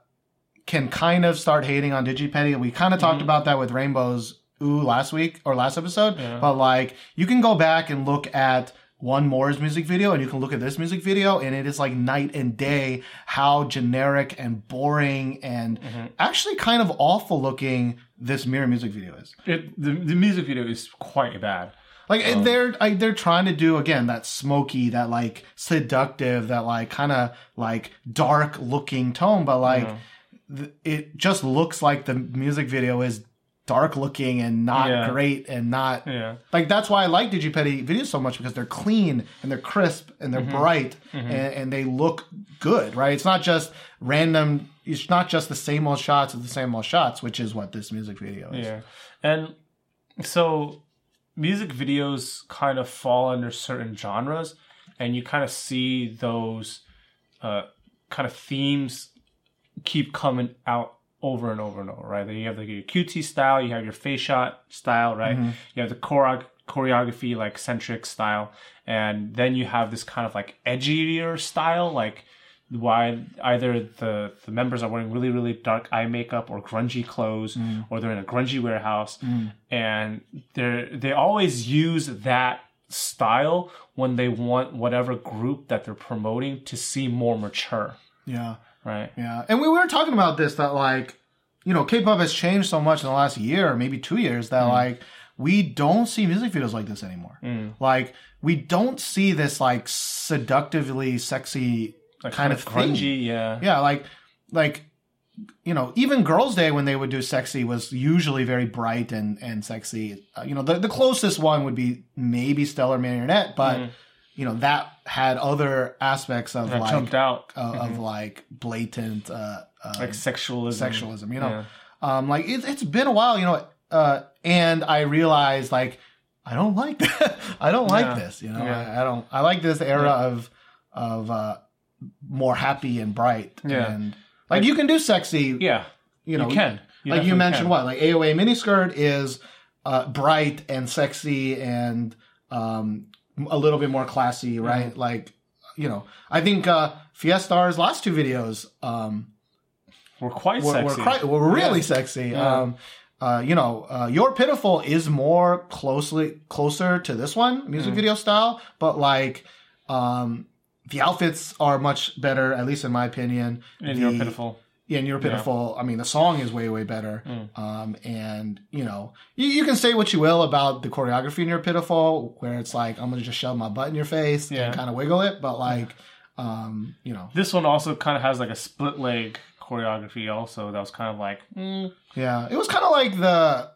can kind of start hating on Digipedi. We kind of talked about that with Rainbows Ooh last week or last episode. But like you can go back and look at one more's music video and you can look at this music video and it is like night and day how generic and boring and mm-hmm. actually kind of awful looking this mirror music video is. It, the, the music video is quite bad. Like um, they're I, they're trying to do again that smoky, that like seductive, that like kind of like dark looking tone, but like mm-hmm. th- it just looks like the music video is dark looking and not Yeah. great and not Yeah. like that's why I like Digipedi videos so much because they're clean and they're crisp and they're bright And, and they look good, right? It's not just random. It's not just the same old shots of the same old shots, which is what this music video is. Yeah. And so music videos kind of fall under certain genres and you kind of see those uh, kind of themes keep coming out over and over and over, right? Then you have like your cutesy style, you have your face shot style, right? Mm-hmm. You have the choreo- choreography like centric style, and then you have this kind of like edgier style, like why either the the members are wearing really really dark eye makeup or grungy clothes mm. or they're in a grungy warehouse mm. and they they always use that style when they want whatever group that they're promoting to seem more mature yeah. Right Yeah, and we were talking about this that like, you know, K-pop has changed so much in the last year, maybe two years, Mm. that like we don't see music videos like this anymore. Like we don't see this like seductively sexy like kind of thing. yeah Yeah, like like you know, even Girls' Day when they would do sexy was usually very bright and and sexy. Uh, you know, the the closest one would be maybe Stellar Marionette, but you know that had other aspects of that like jumped out uh, of like blatant uh, uh, like sexualism sexualism. You know, Yeah. um, like it, it's been a while. You know, uh, and I realized like I don't like that. I don't like Yeah. this. You know, Yeah. I, I don't. I like this era of of uh, more happy and bright. Yeah. and like you can do sexy. yeah you know, you can You like you mentioned, can. what like AOA miniskirt is uh, bright and sexy and um, a little bit more classy, Mm-hmm. right? Like you know, I think uh, Fiestar's last two videos um, We're quite were, were, sexy. quite, were really Yeah. sexy. Yeah. Um, uh, you know, uh, You're Pitiful is more closely closer to this one Mm. music video style, but like um, the outfits are much better, at least in my opinion. and The- you're pitiful. Yeah, and You're Pitiful. I mean, the song is way, way better. Mm. Um, and you know, you, you can say what you will about the choreography in You're Pitiful, where it's like I'm gonna just shove my butt in your face Yeah. and kind of wiggle it, but like, um, you know, This one also kind of has like a split leg choreography. Also, that was kind of like mm, Yeah, it was kind of like the.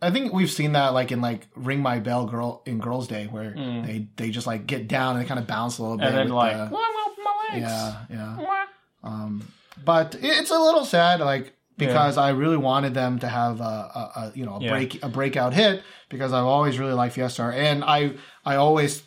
I think we've seen that like in like "Ring My Bell" girl in Girls' Day, where Mm. they they just like get down and they kind of bounce a little bit. and then like the- "Wah, wah, my legs. yeah, yeah. Wah." Um, but it's a little sad, like because I really wanted them to have a, a, a you know a Yeah. break a breakout hit because I've always really liked Fiestar, and I I always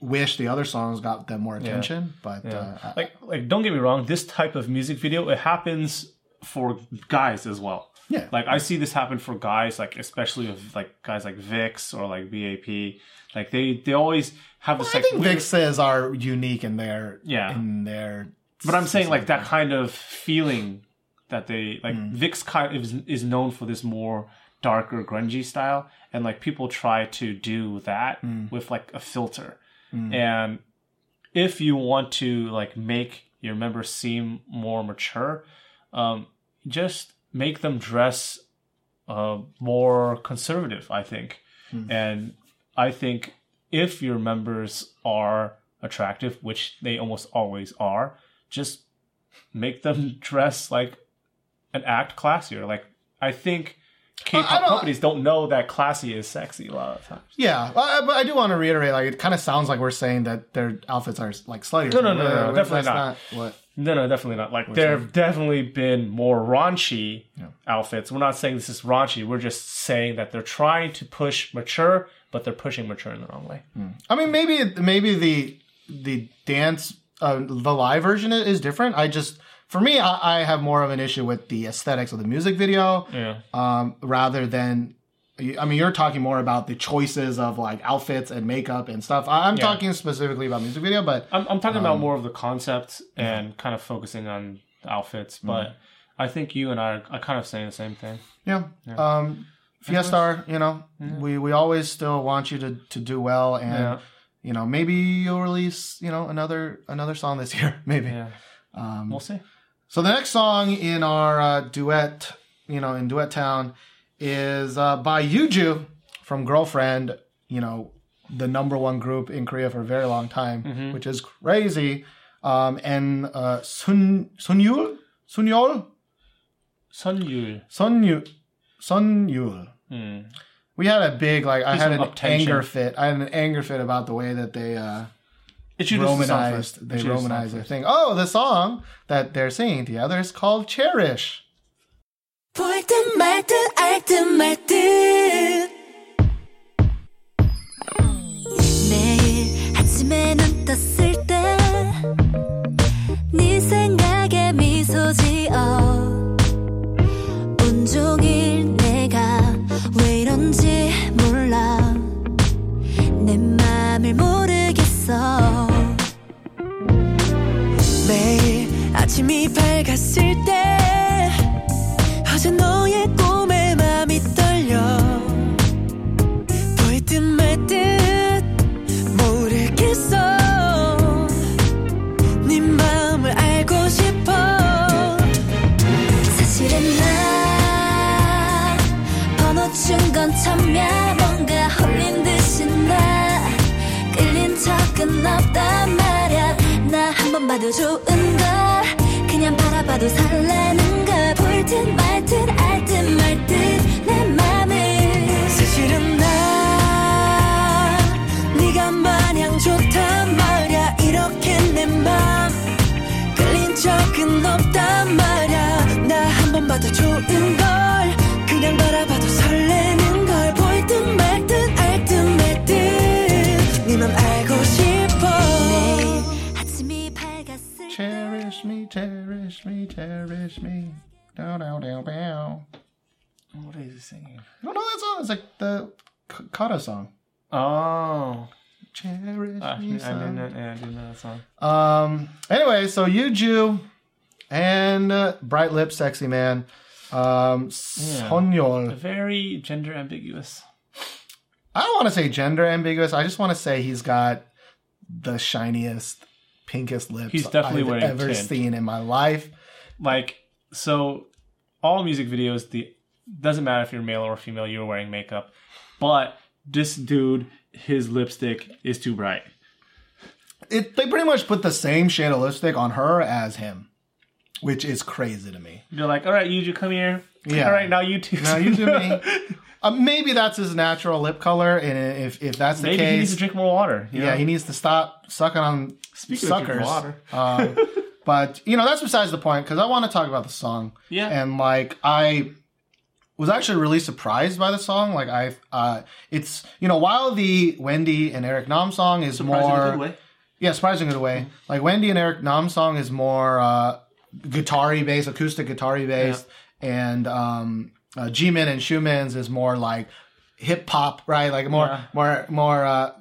wish the other songs got them more attention. But Yeah. uh, like like don't get me wrong this type of music video it happens for guys as well Yeah. like i see this happen for guys like especially with like guys like VIXX or like vap like they they always have this I like think weird- Vixes are unique in their Yeah. in their. But i'm saying like that kind of feeling that they like Mm. VIXX kind of is, is known for this more darker grungy style and like people try to do that Mm. with like a filter. And if you want to like make your members seem more mature um, just make them dress uh, more conservative i think. And i think if your members are attractive which they almost always are just make them dress like and act classier like i think k-pop I don't- companies don't know that classy is sexy a lot of times Yeah, but I, do want to reiterate, like, it kind of sounds like we're saying that their outfits are like slutty. No, no, no, no, no, definitely not. What? No, no, definitely not. Like there have definitely been more raunchy outfits. We're not saying this is raunchy. We're just saying that they're trying to push mature, but they're pushing mature in the wrong way. Hmm. I mean, maybe maybe the the dance, uh, the live version is different. I just, for me, I, I have more of an issue with the aesthetics of the music video, Yeah. um, rather than. I mean, you're talking more about the choices of like outfits and makeup and stuff. I, I'm Yeah. talking specifically about music video, but I'm, I'm talking Um, about more of the concept and kind of focusing on the outfits, but I think you and I are, are kind of saying the same thing. Yeah. Um, Fiestar, you know, we, we always still want you to, to do well and, Yeah. You know, maybe you'll release, you know, another, another song this year, maybe. Yeah. Um, We'll see. so the next song in our uh, duet, you know, in Duet Town is uh, by Yuju from Girlfriend, you know, the number one group in Korea for a very long time, which is crazy. Um, and uh, Sun, Sunyul? Sunyol? Sunyul. Sunyul. Sunyul. Hmm. We had a big like I had an an uptension. anger fit. I had an anger fit about the way that they uh Introduce the Romanized first. they Introduce the Romanized their thing. Oh, the song that they're singing together is called Cherish. 모르겠어. 매일 아침이 밝았을 때 어제 너 없단 말야. 나 한 번 봐도 좋은 걸. 그냥 바라봐도 설레는 걸. 볼듯 말 듯 알 듯 말 듯 내 맘을. 사실은 나 네가 마냥 좋단 말야. 이렇게 내맘 끌린 적은 없단 말야. 나 한 번 봐도 좋은 Down, down, down. What is he singing? You don't know that song? It's like the Kata song. Oh. cherish I, me, I son. didn't know, yeah, I didn't know that song. Um. Anyway, so Yuju and uh, Bright Lip Sexy Man, um, Sonyol. Very gender ambiguous. I don't want to say gender ambiguous. I just want to say he's got the shiniest, pinkest lips He's definitely I've ever tint. seen in my life. Like so, all music videos. The doesn't matter if you're male or female. You're wearing makeup, but this dude, his lipstick is too bright. It, they pretty much put the same shade of lipstick on her as him, which is crazy to me. You're like, all right, Yuju, come here. Yeah. All right, now you two. Now you do me. Uh, maybe that's his natural lip color, and if if that's the case. Maybe he needs to drink more water. yeah, know? he needs to stop sucking on Speaking of suckers. drinking water. Um, but you know that's besides the point because I want to talk about the song. Yeah. and like I was actually really surprised by the song. Like I, uh, it's you know while the Wendy and Eric Nam song is more yeah, surprising good way. Like Wendy and Eric Nam song is more uh guitar-y based, acoustic guitar-y based, and um uh, Jimin and Xiumin's is more like hip hop, right? Like more Yeah. more more uh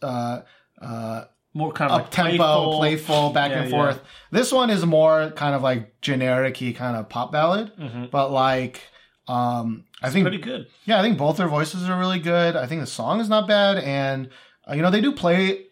uh uh More kind of up like tempo, playful, playful, back Yeah, and yeah. forth. This one is more kind of like generic-y kind of pop ballad, but like um I think Pretty good. yeah, I think both their voices are really good. I think the song is not bad, and uh, you know they do play,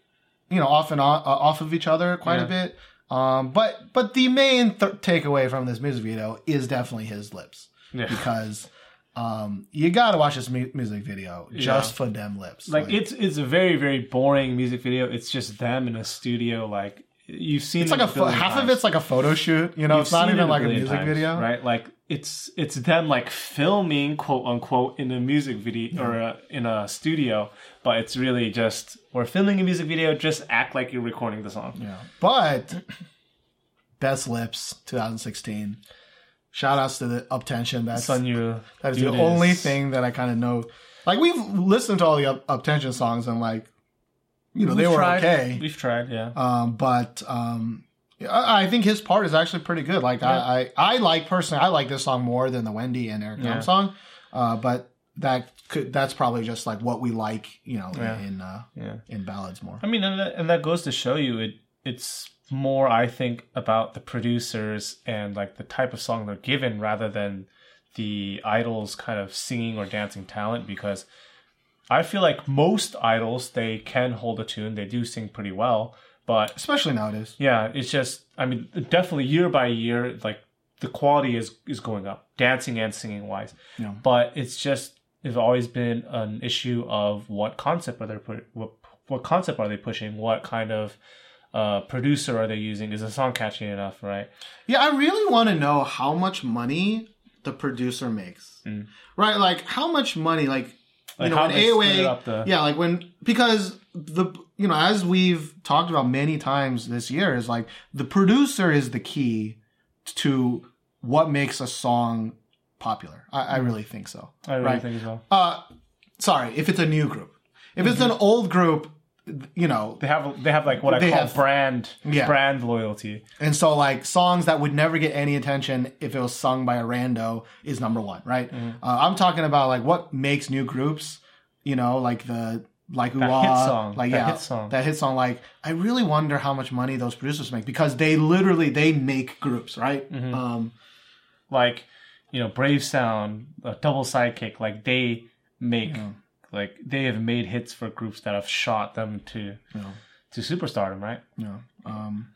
you know, off and on, uh, off of each other quite a bit. Um, but but the main th- takeaway from this music video is definitely his lips Yeah. because um, you got to watch this mu- music video just for them lips. Like it's it's a very very boring music video. It's just them in a studio. Like you've seen it's like a billion half of it's like a photo shoot. You know, You've it's not even it like a music times, video. right? Like it's it's them like filming quote unquote in a music video or uh in a studio, but it's really just we're filming a music video. Just act like you're recording the song. Yeah. But best lips 2016. Shout outs to the UP10TION. That's Sun Yu, That is dude the only thing that I kind of know. Like we've listened to all the up, UP10TION songs and like, you know, they We've were tried. okay. We've tried, yeah. Um, but um, I, I think his part is actually pretty good. Like I, I, I like personally, I like this song more than the Wendy and Eric Nam Yeah. song. Uh, but that could that's probably just like what we like, you know, Yeah. in uh, Yeah. in ballads more. I mean, and that, and that goes to show you it. It's more, I think, about the producers and like the type of song they're given rather than the idols' kind of singing or dancing talent. Because I feel like most idols they can hold a tune, they do sing pretty well, but Especially nowadays. yeah, it's just I mean, definitely year by year, like the quality is is going up, dancing and singing wise. Yeah. But it's just it's always been an issue of what concept are they put what what concept are they pushing? What kind of uh, producer are they using? Is the song catchy enough? Right? Yeah, I really want to know how much money the producer makes. Right? Like how much money like you Mm. Like know when AOA the- Yeah, like when because the you know, as we've talked about many times this year is like the producer is the key to what makes a song popular. I, I really think so. I really right? think so. Uh sorry, if it's a new group. If it's an old group, you know, They have they have like what I call have- brand Yeah. brand loyalty. And so, like, songs that would never get any attention if it was sung by a rando is number one, right? Mm-hmm. Uh, I'm talking about like what makes new groups, you know, like the like That Ah, song, like that yeah, hit song. that hit song. Like, I really wonder how much money those producers make because they literally they make groups, right? Mm-hmm. Um, like you know brave sound a Duble Sidekick like they make like they have made hits for groups that have shot them to to superstardom right Yeah. Um,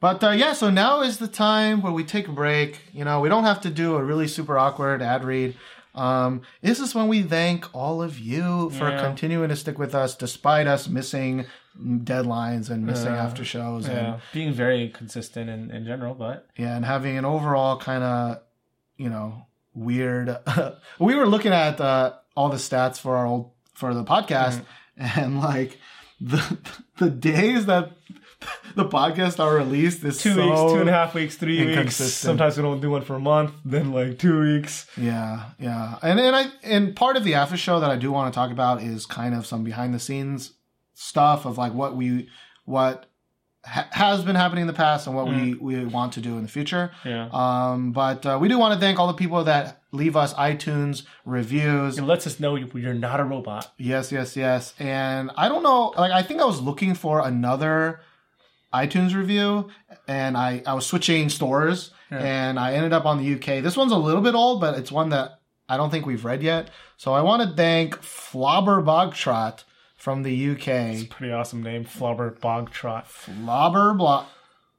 but uh, yeah, so now is the time where we take a break. You know, we don't have to do a really super awkward ad read. Um, this is when we thank all of you for Yeah. continuing to stick with us despite us missing deadlines and missing after shows and being very consistent in, in general but yeah, and having an overall kind of, you know, weird. we were looking at uh, all the stats for our old for the podcast, mm-hmm. and like the the days that the podcasts are released is two so, weeks two and a half weeks three weeks. sometimes we don't do one for a month then like two weeks. Yeah, yeah, and and I and part of the after show that I do want to talk about is kind of some behind the scenes stuff of like what we what ha- has been happening in the past and what we, we want to do in the future. Yeah. Um, but uh, we do want to thank all the people that leave us iTunes reviews. It lets us know you- you're not a robot. Yes, yes, yes. And I don't know, like I think I was looking for another iTunes review and I, I was switching stores and I ended up on the UK. This one's a little bit old, but it's one that I don't think we've read yet. So I want to thank Flobber Bogtrot from the UK. Pretty awesome name, Flubber Bogtrot. Flobber Blo-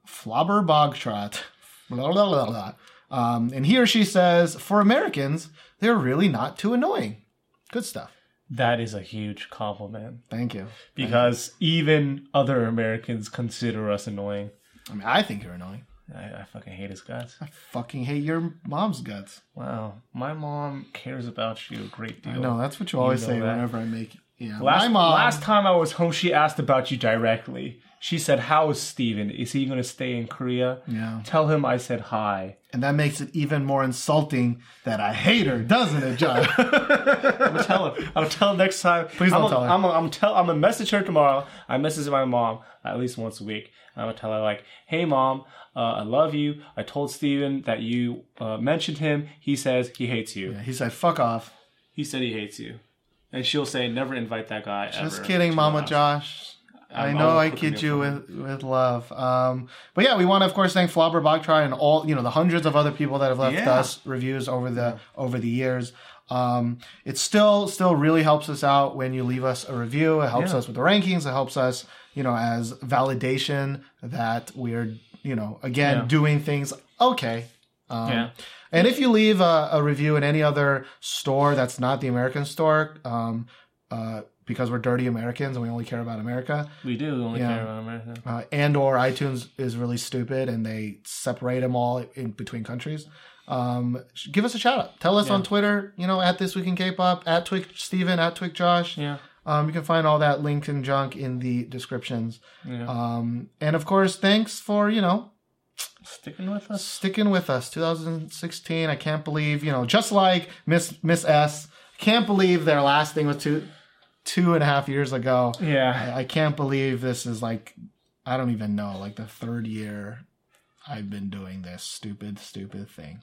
Flobber Bogtrot. Blah, blah, blah, blah. Um, and he or she says, for Americans, they're really not too annoying. Good stuff. That is a huge compliment Thank you. because even other Americans consider us annoying. I mean, I think you're annoying. I, I fucking hate his guts. I fucking hate your mom's guts. Wow, my mom cares about you a great deal. I know that's what you always know say that. whenever I make. Yeah, Last, my mom. last time I was home, she asked about you directly. She said, "How is Steven? Is he going to stay in Korea?" Yeah. Tell him I said hi. and that makes it even more insulting that I hate her, doesn't it, John? I'm gonna tell her. I'll tell her next time. Please don't I'm tell her. I'm gonna I'm tell. I'm gonna message her tomorrow. I message my mom at least once a week. I'm gonna tell her like, "Hey, mom, uh, I love you. I told Steven that you uh, mentioned him. He says he hates you. he said, "Fuck off." He said he hates you." And she'll say, "Never invite that guy." Just ever kidding, Mama. Josh. I I'm- know I'll I kid you with with love. Um, but yeah, we want to of course thank Flobber Bogtry and all you know the hundreds of other people that have left Yeah. us reviews over the over the years. Um, it still still really helps us out when you leave us a review. It helps Yeah. us with the rankings. It helps us you know as validation that we're you know again Yeah. doing things okay. Um, Yeah. And if you leave a, a review in any other store that's not the American store, um, uh, because we're dirty Americans and we only care about America, We do only Yeah. care about America. uh, and or iTunes is really stupid and they separate them all in between countries. Um, give us a shout out. Tell us on Twitter, you know, at this week in K-pop, at Twig Steven, at Twig Josh. Yeah. Um, you can find all that link and junk in the descriptions. Yeah. Um, and of course, thanks for you know Sticking with us. sticking with us 2016 i can't believe you know just like miss miss s can't believe their last thing was two two and a half years ago Yeah. I, I can't believe this is like i don't even know like the third year i've been doing this stupid stupid thing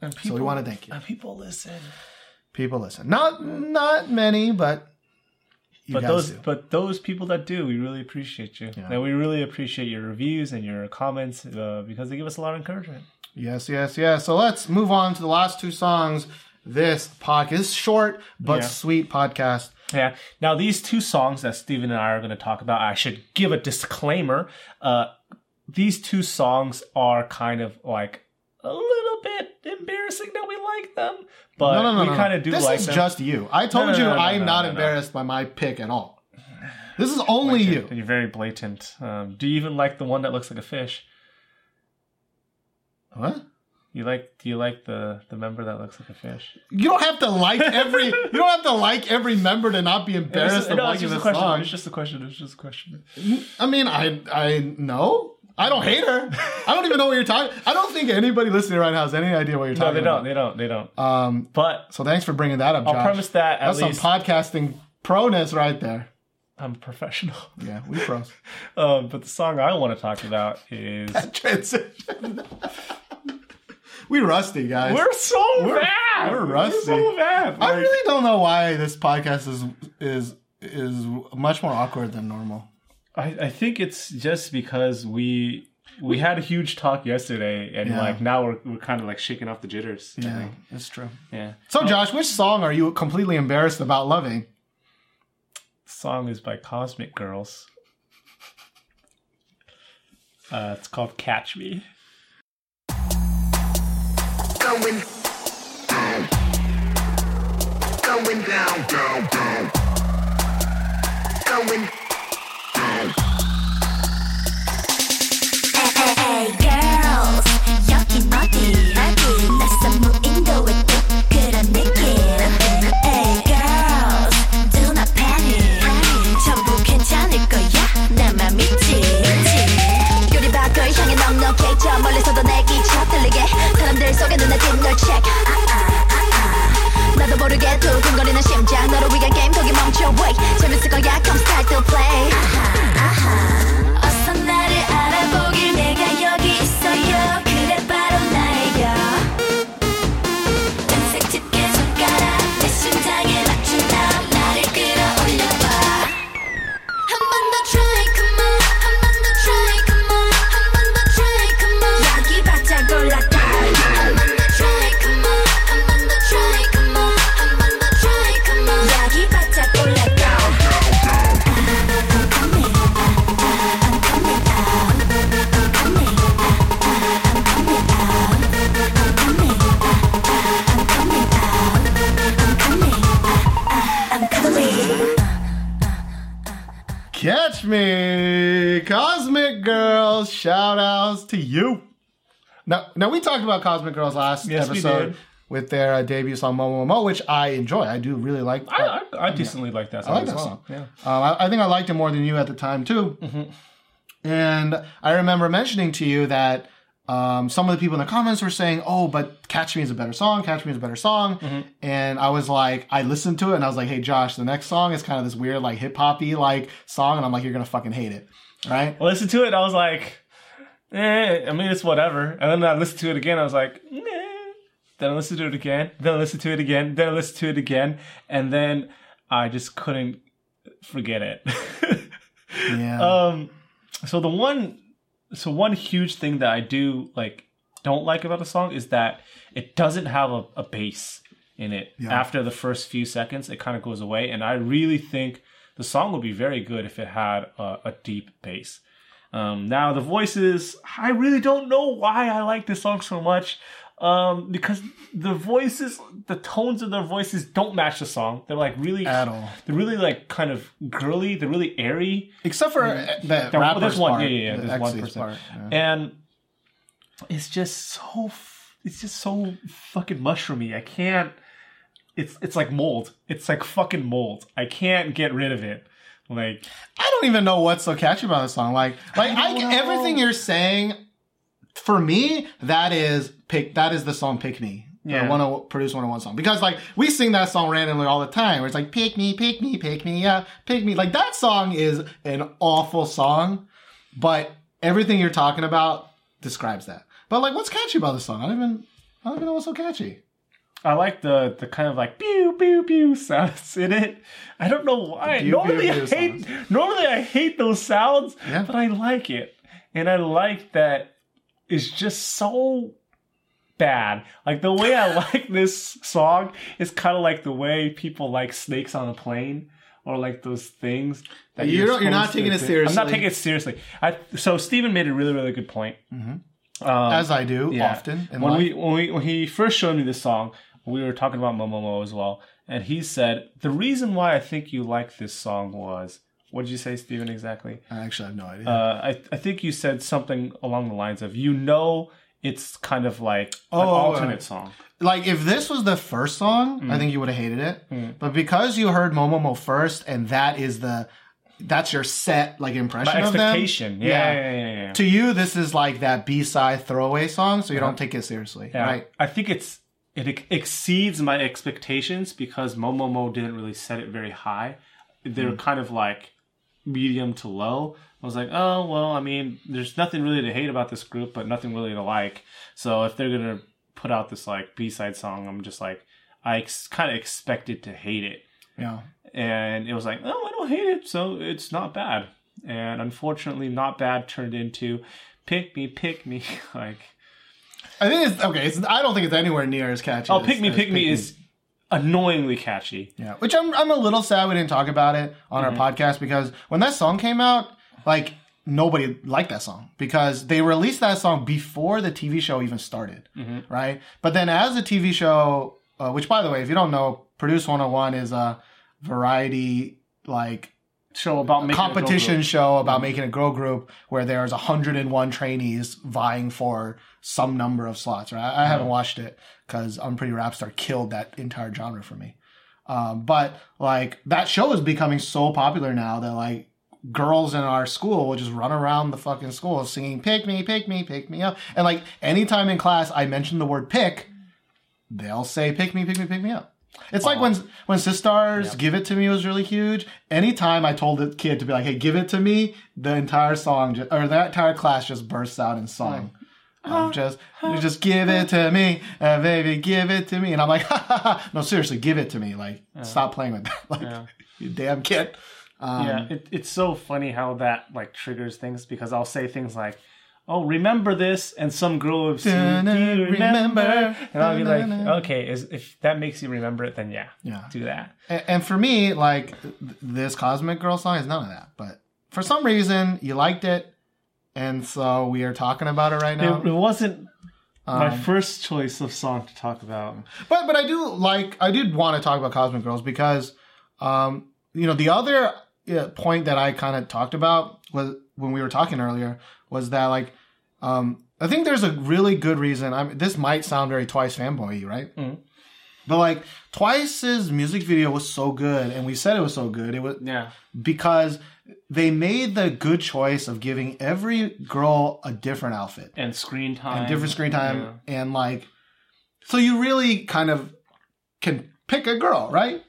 And so people, we want to thank you and people listen. people listen not not many but but those do. but those people that do, we really appreciate you. Yeah. And we really appreciate your reviews and your comments uh, because they give us a lot of encouragement. yes yes yes so let's move on to the last two songs this podcast is short but Yeah. sweet podcast Yeah. Now these two songs that Steven and I are going to talk about, I should give a disclaimer. Uh, these two songs are kind of like a little bit embarrassing that we like them, but no, no, no, we no, kind no. of do this like is them. just you. I told No, no, you no, no, I'm no, not no, no. embarrassed by my pick at all. This is only you. And you're very blatant. Um, do you even like the one that looks like a fish? What? You like? Do you like the the member that looks like a fish? You don't have to like every. you don't have to like every member to not be embarrassed of no, liking it's just a question. song. It's just a question. It's just a question. I mean, I I know. I don't hate her. I don't even know what you're talking. I don't think anybody listening right now has any idea what you're talking. No, they don't. They don't. They don't. Um. But So thanks for bringing that up, I'll Josh. premise that at That's least some podcasting proness right there. I'm a professional. Yeah, we pros. Um, but the song I want to talk about is Transition. we rusty guys. we're so We're- bad. we're rusty. so bad. I really don't know why this podcast is is is much more awkward than normal. I, I think it's just because we we had a huge talk yesterday, and Yeah. like now we're we're kind of like shaking off the jitters. Yeah, think. it's true. Yeah. So, Josh, which song are you completely embarrassed about loving? song is by Cosmic Girls. Uh, it's called Catch Me. going down, going down, down, down, going 심장 너를 위한 게임 거기 멈춰 wait. 재밌을 거야 come start to play 어서 날 me, Cosmic Girls. Shout outs to you. Now, now we talked about Cosmic Girls last Yes, episode with their uh, debut song Momo Momo, which I enjoy. I do really like. I, I, I decently like that song like that well. song. Yeah. Um, I, I think I liked it more than you at the time too. And I remember mentioning to you that um, some of the people in the comments were saying, "Oh, but Catch Me is a better song. Catch Me is a better song." And I was like, I listened to it and I was like, "Hey, Josh, the next song is kind of this weird like hip hoppy like song," and I'm like, "You're gonna fucking hate it, right?" I listened to it. I was like, eh, I mean, it's whatever. And then I listened to it again. I was like, eh. Then I listened to it again. Then I listened to it again. Then I listened to it again. And then I just couldn't forget it. Yeah. um, so the one, so one huge thing that I do like, don't like about the song is that it doesn't have a, a bass in it. Yeah. After the first few seconds, it kind of goes away. And I really think the song would be very good if it had a, a deep bass. Um, now the voices, I really don't know why I like this song so much. Um, because the voices, the tones of their voices don't match the song. They're like really At all. They're really like kind of girly. They're really airy. Except for uh, the There- rapper's there's one, part, yeah, yeah, yeah. the There's one person, part, yeah. and it's just so, it's just so fucking mushroomy. I can't. It's it's like mold. It's like fucking mold. I can't get rid of it. Like I don't even know what's so catchy about this song. Like, like I, don't everything you're saying, for me, that is pick. That is the song "Pick Me." Yeah. The one oh, produce 101 song because like we sing that song randomly all the time where it's like pick me pick me pick me yeah pick me like that song is an awful song but everything you're talking about describes that but like what's catchy about this song I don't even I don't even know what's so catchy I like the the kind of like pew pew pew sounds in it. I don't know why. Pew, normally pew, I pew hate sounds. normally I hate those sounds, Yeah. but I like it, and I like that it's just so bad. Like the way I like this song is kind of like the way people like snakes on a plane. Or like those things that You don't- you're not taking it seriously. I'm not taking it seriously. I, so Steven made a really really good point. Um, as I do yeah. often when life. we when we when he first showed me this song, we were talking about Momomo as well, and he said the reason why I think you like this song was what did you say, Steven, exactly? I actually have no idea Uh, I I think you said something along the lines of you know it's kind of like an Oh, alternate uh, song. like if this was the first song, Mm. I think you would have hated it. But because you heard Momomo first, and that is the that's your set like impression My of them. expectation, yeah, yeah, yeah, yeah. yeah. To you, this is like that B side throwaway song, so you don't take it seriously, Yeah. right? I think it's it exceeds my expectations because Momomo didn't really set it very high. They're Mm. kind of like medium to low. I was like, oh well, I mean, there's nothing really to hate about this group, but nothing really to like. So if they're gonna put out this like B side song, I'm just like, I ex- kind of expected to hate it, Yeah. and it was like, oh, I don't hate it, so it's not bad. And unfortunately, not bad turned into pick me, pick me, like. I think it's okay. It's, I don't think it's anywhere near as catchy. Oh, as- Pick Me, as Pick Me is annoyingly catchy. Yeah, which I'm I'm a little sad we didn't talk about it on Mm-hmm. our podcast because when that song came out, like nobody liked that song because they released that song before the TV show even started, Mm-hmm. right? But then as the TV show, uh, which by the way, if you don't know, Produce 101 is a variety like Show about making a girl competition show about making a girl group where there's 101 trainees vying for some number of slots. Right? I, I haven't watched it because Unpretty Rap Star killed that entire genre for me. Um, but like that show is becoming so popular now that like girls in our school will just run around the fucking school singing "Pick me, pick me, pick me up," and like anytime in class I mention the word "pick," they'll say "Pick me, pick me, pick me up." It's like when when Sistar's "Give It to Me" was really huge. Anytime I told the kid to be like, "Hey, give it to me," the entire song just, or that entire class just bursts out in song. Um, just, just give it to me, uh, baby, give it to me, and I'm like, ha, ha, ha. no, seriously, give it to me. Like, stop playing with that, like, you damn kid. Um, yeah, it, it's so funny how that like triggers things because I'll say things like, "Oh, remember this," and some girl will say, "Do you remember?" And I'll be like, "Okay, is, if that makes you remember it, then yeah, Yeah. do that." And, and for me, like th- this Cosmic Girl song is none of that. But for some reason, you liked it, and so we are talking about it right now. It, it wasn't my Um, first choice of song to talk about. But but I do like I did want to talk about Cosmic Girls because um you know the other point that I kind of talked about was when we were talking earlier was that like um, I think there's a really good reason. I mean, this might sound very Twice fanboy, right? But like Twice's music video was so good, and we said it was so good. It was Yeah. because they made the good choice of giving every girl a different outfit And screen time. and different screen time, Yeah. and like, so you really kind of can pick a girl, right?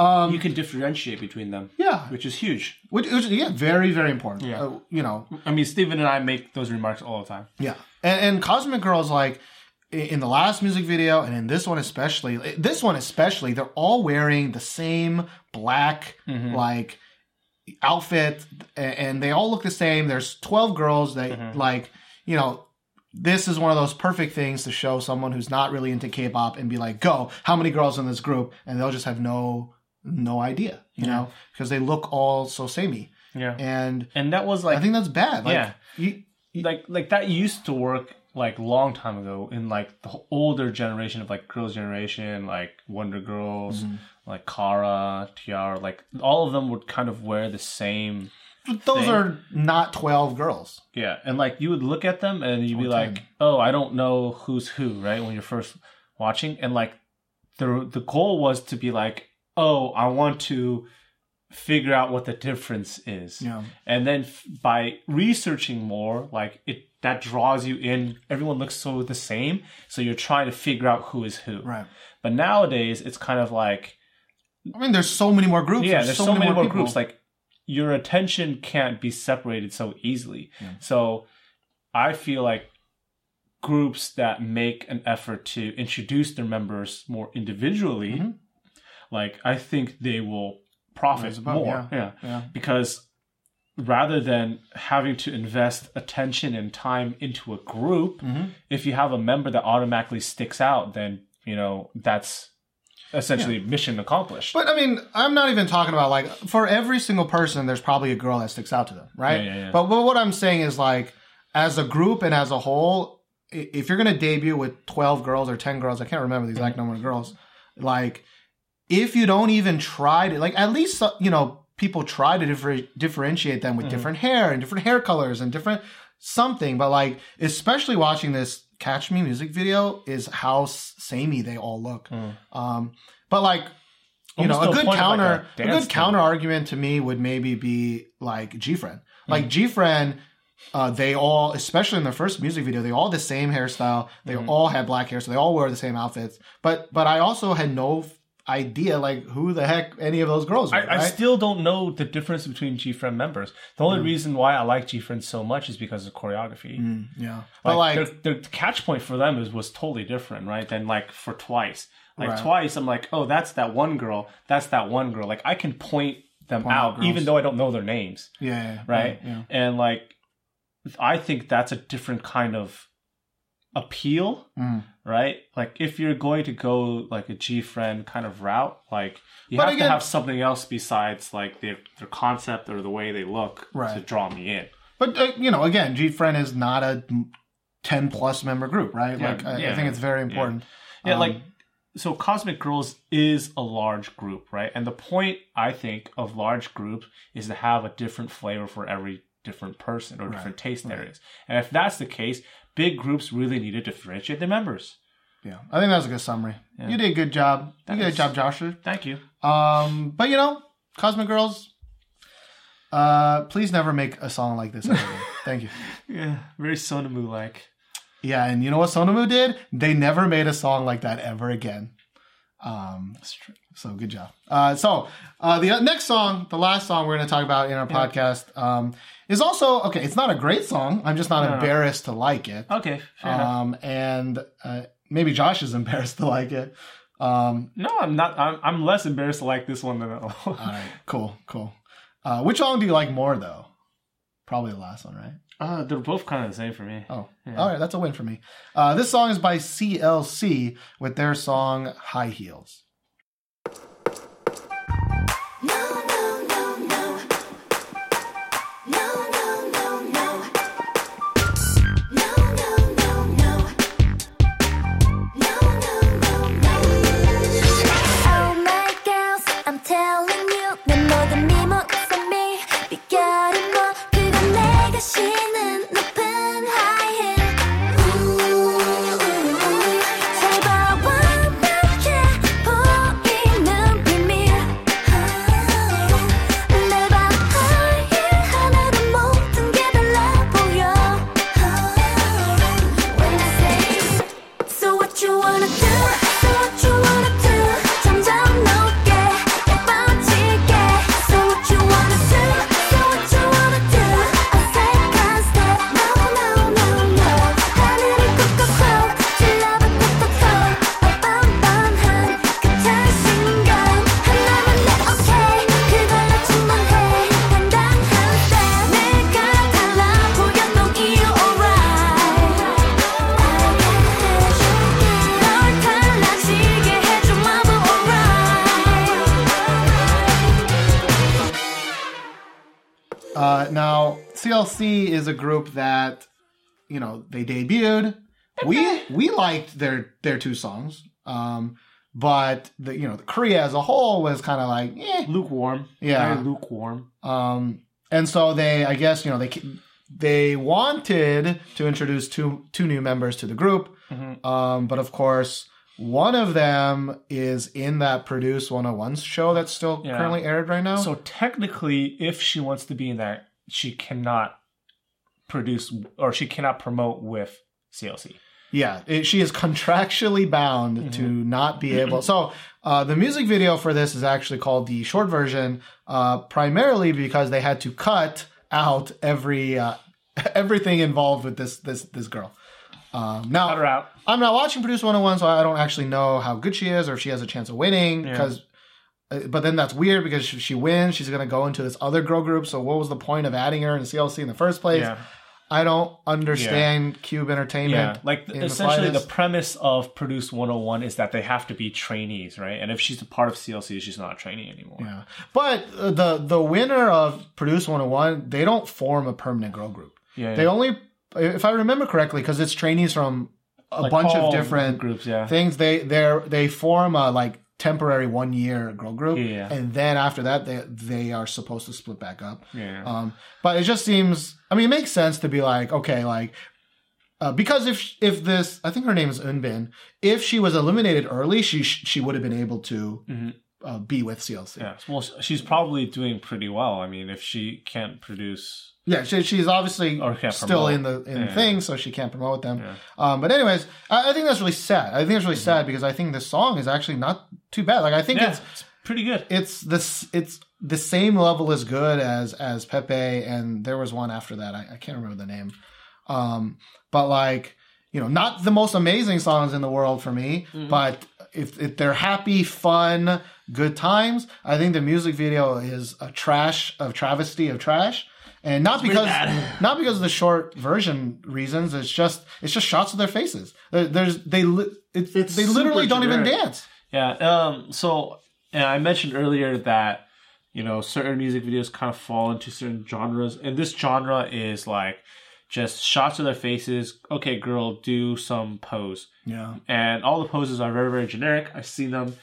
Um, you can differentiate between them, yeah, which is huge. which, which yeah, very very important. Yeah. Uh, you know, I mean, Steven and I make those remarks all the time. Yeah, and, and Cosmic Girls like in the last music video and in this one especially, this one especially, they're all wearing the same black like outfit, and they all look the same. There's twelve girls that like you know. This is one of those perfect things to show someone who's not really into K-pop and be like, "Go, how many girls in this group?" And they'll just have no no idea, you know, because they look all so samey. Yeah. And And that was like I think that's bad. Like, Yeah. you, like like that used to work like long time ago in like the older generation of like girls generation like wonder girls Mm-hmm. like kara tiara like all of them would kind of wear the same those thing. are not twelve girls. yeah and like you would look at them and you'd be Or like oh i don't know who's who right when you're first watching and like the the goal was to be like oh i want to figure out what the difference is Yeah. and then f- by researching more like it that draws you in everyone looks so the same so you're trying to figure out who is who Right. but nowadays it's kind of like I mean, there's so many more groups. yeah there's so, many, more, people. groups like your attention can't be separated so easily so i feel like groups that make an effort to introduce their members more individually Mhm. Like i think they will profit above, more yeah. yeah Yeah. because rather than having to invest attention and time into a group Mhm. if you have a member that automatically sticks out then you know that's essentially mission accomplished But I mean, I'm not even talking about like for every single person, there's probably a girl that sticks out to them, right? Yeah, yeah, yeah. But, but what I'm saying is like, as a group and as a whole, if you're gonna debut with 12 girls or 10 girls, I can't remember the exact number of girls. Like, if you don't even try to, like, at least uh, you know people try to differ- differentiate them with Mm-hmm. different hair and different hair colors and different something. But like, especially watching this Catch Me music video is how samey they all look. Um, but like, you Mm. Almost know, a good of, like, counter, a a, good counter argument to me would maybe be like G-Friend. Like G-Friend, uh, they all, especially in their first music video, they all had the same hairstyle. They all had black hair, so they all wear the same outfits. But but I also had no idea like who the heck any of those girls were. I, I still don't know the difference between G Friend members. The only mm. reason why I like G Friend so much is because of choreography. Mm, yeah, but like, their, their catch point for them is was totally different, right? Than like for Twice. Like Right. Twice, I'm like, oh, that's that one girl. That's that one girl. Like I can point them Point out even though I don't know their names, yeah, yeah, right? Yeah, And like, I think that's a different kind of appeal, Mm. right? Like if you're going to go like a G friend kind of route, like you But have again- to have something else besides like their their concept or the way they look to draw me in. But uh, you know, again, G-Friend is not a ten plus member group, right? Yeah, like I, I think it's very important. Yeah, Um, like so Cosmic Girls is a large group, right? And the point I think of large groups is to have a different flavor for every different person or different taste areas. And if that's the case, big groups really need to differentiate their members. Yeah, I think that was a good summary. You did a good job. You did a Thanks. job, Joshua. Thank you. Um, but you know, Cosmic Girls, uh, please never make a song like this ever again. Thank you. Yeah, very Sonamoo like. Yeah, and you know what Sonamoo did? They never made a song like that ever again. Um, so good job. Uh, so uh, the next song, the last song we're going to talk about in our podcast, um, is also okay. It's not a great song. I'm just not No. embarrassed to like it. Okay, fair enough. Um, and uh, maybe Josh is embarrassed to like it. Um, No, I'm not. I'm, I'm less embarrassed to like this one than one. all right, cool, cool. Uh, which song do you like more, though? Probably the last one, right? Uh, they're both kind of the same for me. Oh, all right, that's a win for me. Uh, this song is by CLC with their song "High Heels." They debuted. We we liked their their two songs, um, but the you know the Korea as a whole was kind of like eh. lukewarm. Yeah. Very lukewarm. Um, and so they, I guess, you know, they they wanted to introduce two two new members to the group, Mhm. um, but of course, one of them is in that Produce 101 show that's still Yeah. currently aired right now. So technically, if she wants to be in that, she cannot produce or she cannot promote with CLC. Yeah, it, she is contractually bound to not be able. So uh, the music video for this is actually called the short version, uh, primarily because they had to cut out every uh, everything involved with this this this girl. Um, now Cut her out. I'm not watching Produce 101, so I don't actually know how good she is or if she has a chance of winning. Yeah. Because, uh, but then that's weird because if she wins, she's going to go into this other girl group. So what was the point of adding her in CLC in the first place? Yeah. I don't understand Cube Yeah, Entertainment. like in the essentially the, slightest. premise of Produce 101 is that they have to be trainees, right? And if she's a part of CLC, she's not a trainee anymore. Yeah, but uh, the the winner of Produce 101, they don't form a permanent girl group. Yeah, They yeah. only, if I remember correctly, because it's trainees from a Like bunch of different groups, yeah. things. They they they form a like temporary one year girl group, Yeah. and then after that they they are supposed to split back up. Yeah. Um, but it just seems. I mean, it makes sense to be like, okay, like. Uh, because if if this, I think her name is Eunbin. If she was eliminated early, she sh- she would have been able to Mhm. Uh, be with CLC. Yeah. Well, she's probably doing pretty well. I mean, if she can't produce, Yeah, she, she's obviously still promote. in the in Yeah. thing, so she can't promote them. Yeah. Um, but anyways, I, I think that's really sad. I think it's really sad because I think this song is actually not too bad. Like I think yeah, it's it's pretty good. it's this it's the same level as good as as Pepe, and there was one after that. I, I can't remember the name. Um, but like you know, not the most amazing songs in the world for me, Mm-hmm. but if, if they're happy, fun, good times, I think the music video is a trash of travesty of trash. And not because not because of the short version reasons. It's just it's just shots of their faces. There, there's they li- it, It's they literally don't even dance. Yeah. Um. So, and I mentioned earlier that you know certain music videos kind of fall into certain genres, and this genre is like just shots of their faces. Okay, girl, do some pose, Yeah. and all the poses are very very generic. I've seen them.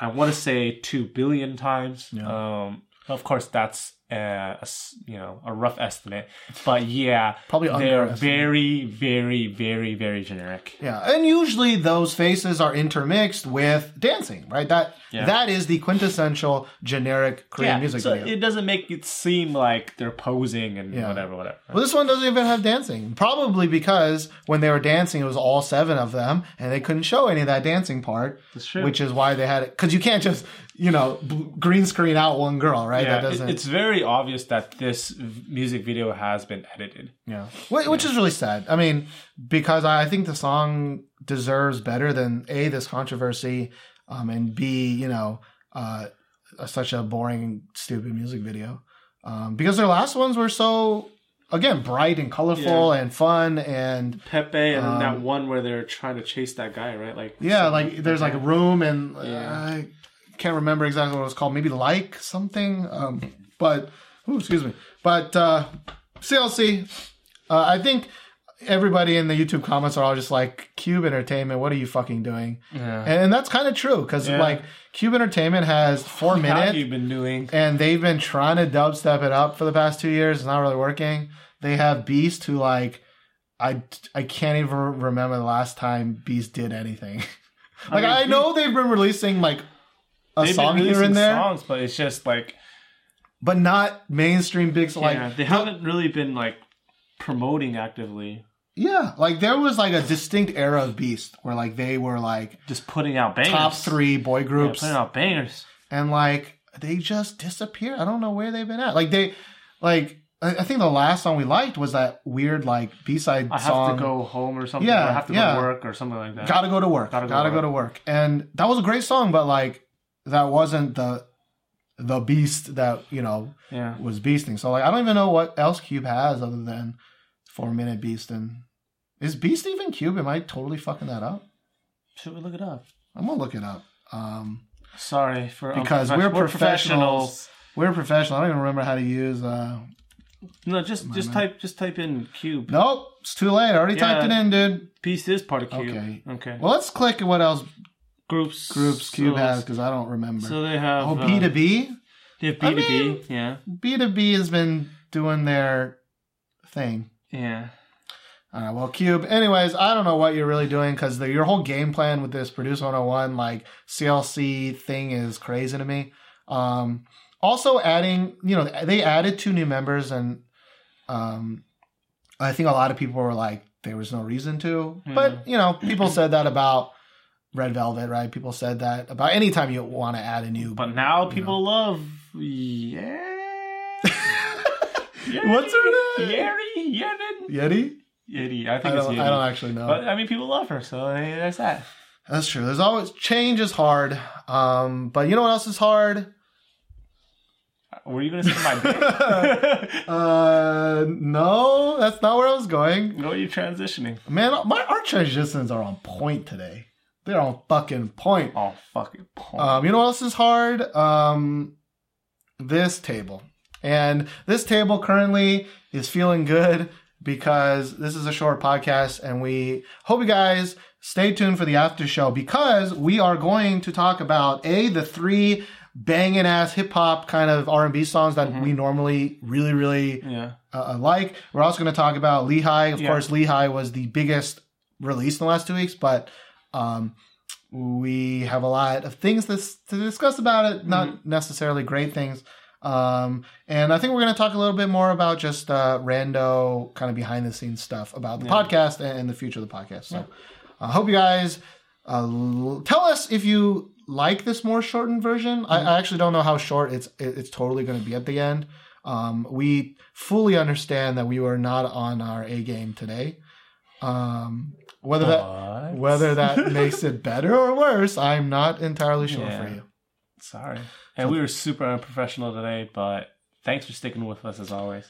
I want to say two billion times. Um. Of course, that's uh, a you know a rough estimate, but yeah, Probably they're very very very very generic. Yeah, and usually those faces are intermixed with dancing, right? That Yeah. that is the quintessential generic Korean music so video. it doesn't make it seem like they're posing and Yeah. whatever, whatever. well, this one doesn't even have dancing. Probably because when they were dancing, it was all seven of them, and they couldn't show any of that dancing part. That's true. Which is why they had it because you can't just you know green screen out one girl, right? yeah, that doesn't. it's very obvious that this music video has been edited. Yeah. Wh- Which is really sad. I mean, because I think the song deserves better than A, this controversy, um, and B, you know, uh, such a boring, stupid music video. Um, because their last ones were so, again, bright and colorful and fun. And Pepe and Um, that one where they're trying to chase that guy, right? Like yeah, like there's like a room and uh, Yeah. I can't remember exactly what it was called. Maybe like something. Um, but, ooh, excuse me. But uh, CLC, uh, I think everybody in the YouTube comments are all just like, Cube Entertainment, what are you fucking doing? Yeah. And, and that's kind of true because Yeah. like Cube Entertainment has four How have you minutes been doing? and they've been trying to dubstep it up for the past two years. It's not really working. They have Beast who like, I, I can't even remember the last time Beast did anything. like I, mean, know they've been releasing like a They've song been here and there, songs, but it's just like but not mainstream big. Like they haven't really been like promoting actively. Yeah, like there was like a distinct era of Beast where like they were like Just putting out bangers. top three boy Yeah, groups, putting out bangers. and like they just disappeared. I don't know where they've been at. Like they, like I think the last song we liked was that weird like B side song. I have song. to go home or something. Yeah, or I have to yeah. go to work or something like that. Gotta go to work. Gotta, Gotta go go, to to work. And that was a great song, but like that wasn't the the beast that you know yeah. was beasting. So like I don't even know what else Cube has other than four minute beast and is Beast even Cube? Am I totally fucking that up? Should we look it up? I'm gonna look it up. Um, Sorry for because we're we're professionals. We're professional. I don't even remember how to use uh, No, just just type just type in cube. Nope, it's too late. I already typed it in, dude. Beast is part of cube. Okay. Okay. Well, let's click what else groups groups Cube so, has because I don't remember. So they have oh, uh, B two B. They have B two B. Yeah. B two B has been doing their thing. Yeah. All right, well, Cube. Anyways, I don't know what you're really doing because your whole game plan with this Produce 101 like CLC thing is crazy to me. Um, also, adding, you know, they added two new members, and um, I think a lot of people were like, there was no reason to. But you know, people said that about Red Velvet, right? People said that about anytime you want to add a new. But now people love yeah. What's her name? Yeri Yerin Yeti? Yeti. I think I it's don't, Yeti. I don't actually know. But I mean, people love her, so that's that. That's true. There's always change is hard. Um, but you know what else is hard? Were you gonna say my bit? Uh, no, that's not where I was going. What are you transitioning? Man, my our transitions are on point today. They're on fucking point. Oh fucking point. Um, you know what else is hard? Um, this table. And this table currently is feeling good because this is a short podcast and we hope you guys stay tuned for the after show because we are going to talk about a the three banging ass hip hop kind of R&B songs that we normally really really yeah. uh, like. We're also going to talk about Lee Hi. Of Yeah. course, Lee Hi was the biggest release in the last two weeks, but um, we have a lot of things to, to discuss about it. Not Mm-hmm. necessarily great things. Um, and I think we're going to talk a little bit more about just uh, rando kind of behind the scenes stuff about the podcast and, the future of the podcast. So I hope you guys uh, l- tell us if you like this more shortened version. I, I actually don't know how short it's it- it's totally going to be at the end. Um, we fully understand that we were not on our A game today. Um, whether that whether that makes it better or worse, I'm not entirely sure Yeah. for you. Sorry. And we were super unprofessional today, but thanks for sticking with us as always.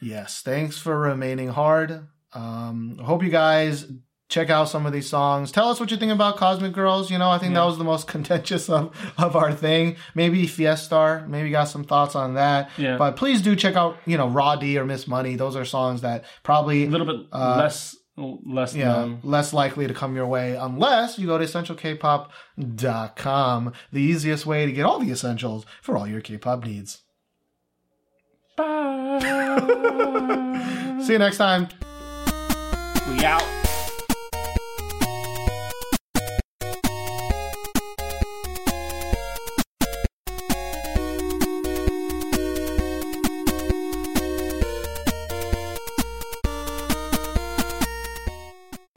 Yes, thanks for remaining hard. Um, hope you guys check out some of these songs. Tell us what you think about Cosmic Girls. You know, I think that was the most contentious of, of our thing. Maybe Fiestar. Maybe got some thoughts on that. Yeah. But please do check out, you know, Raw D or Miss Money. Those are songs that probably A little bit Uh, less less yeah, known. less likely to come your way unless you go to essentialkpop.com, the easiest way to get all the essentials for all your K-pop needs. Bye. See you next time. we out.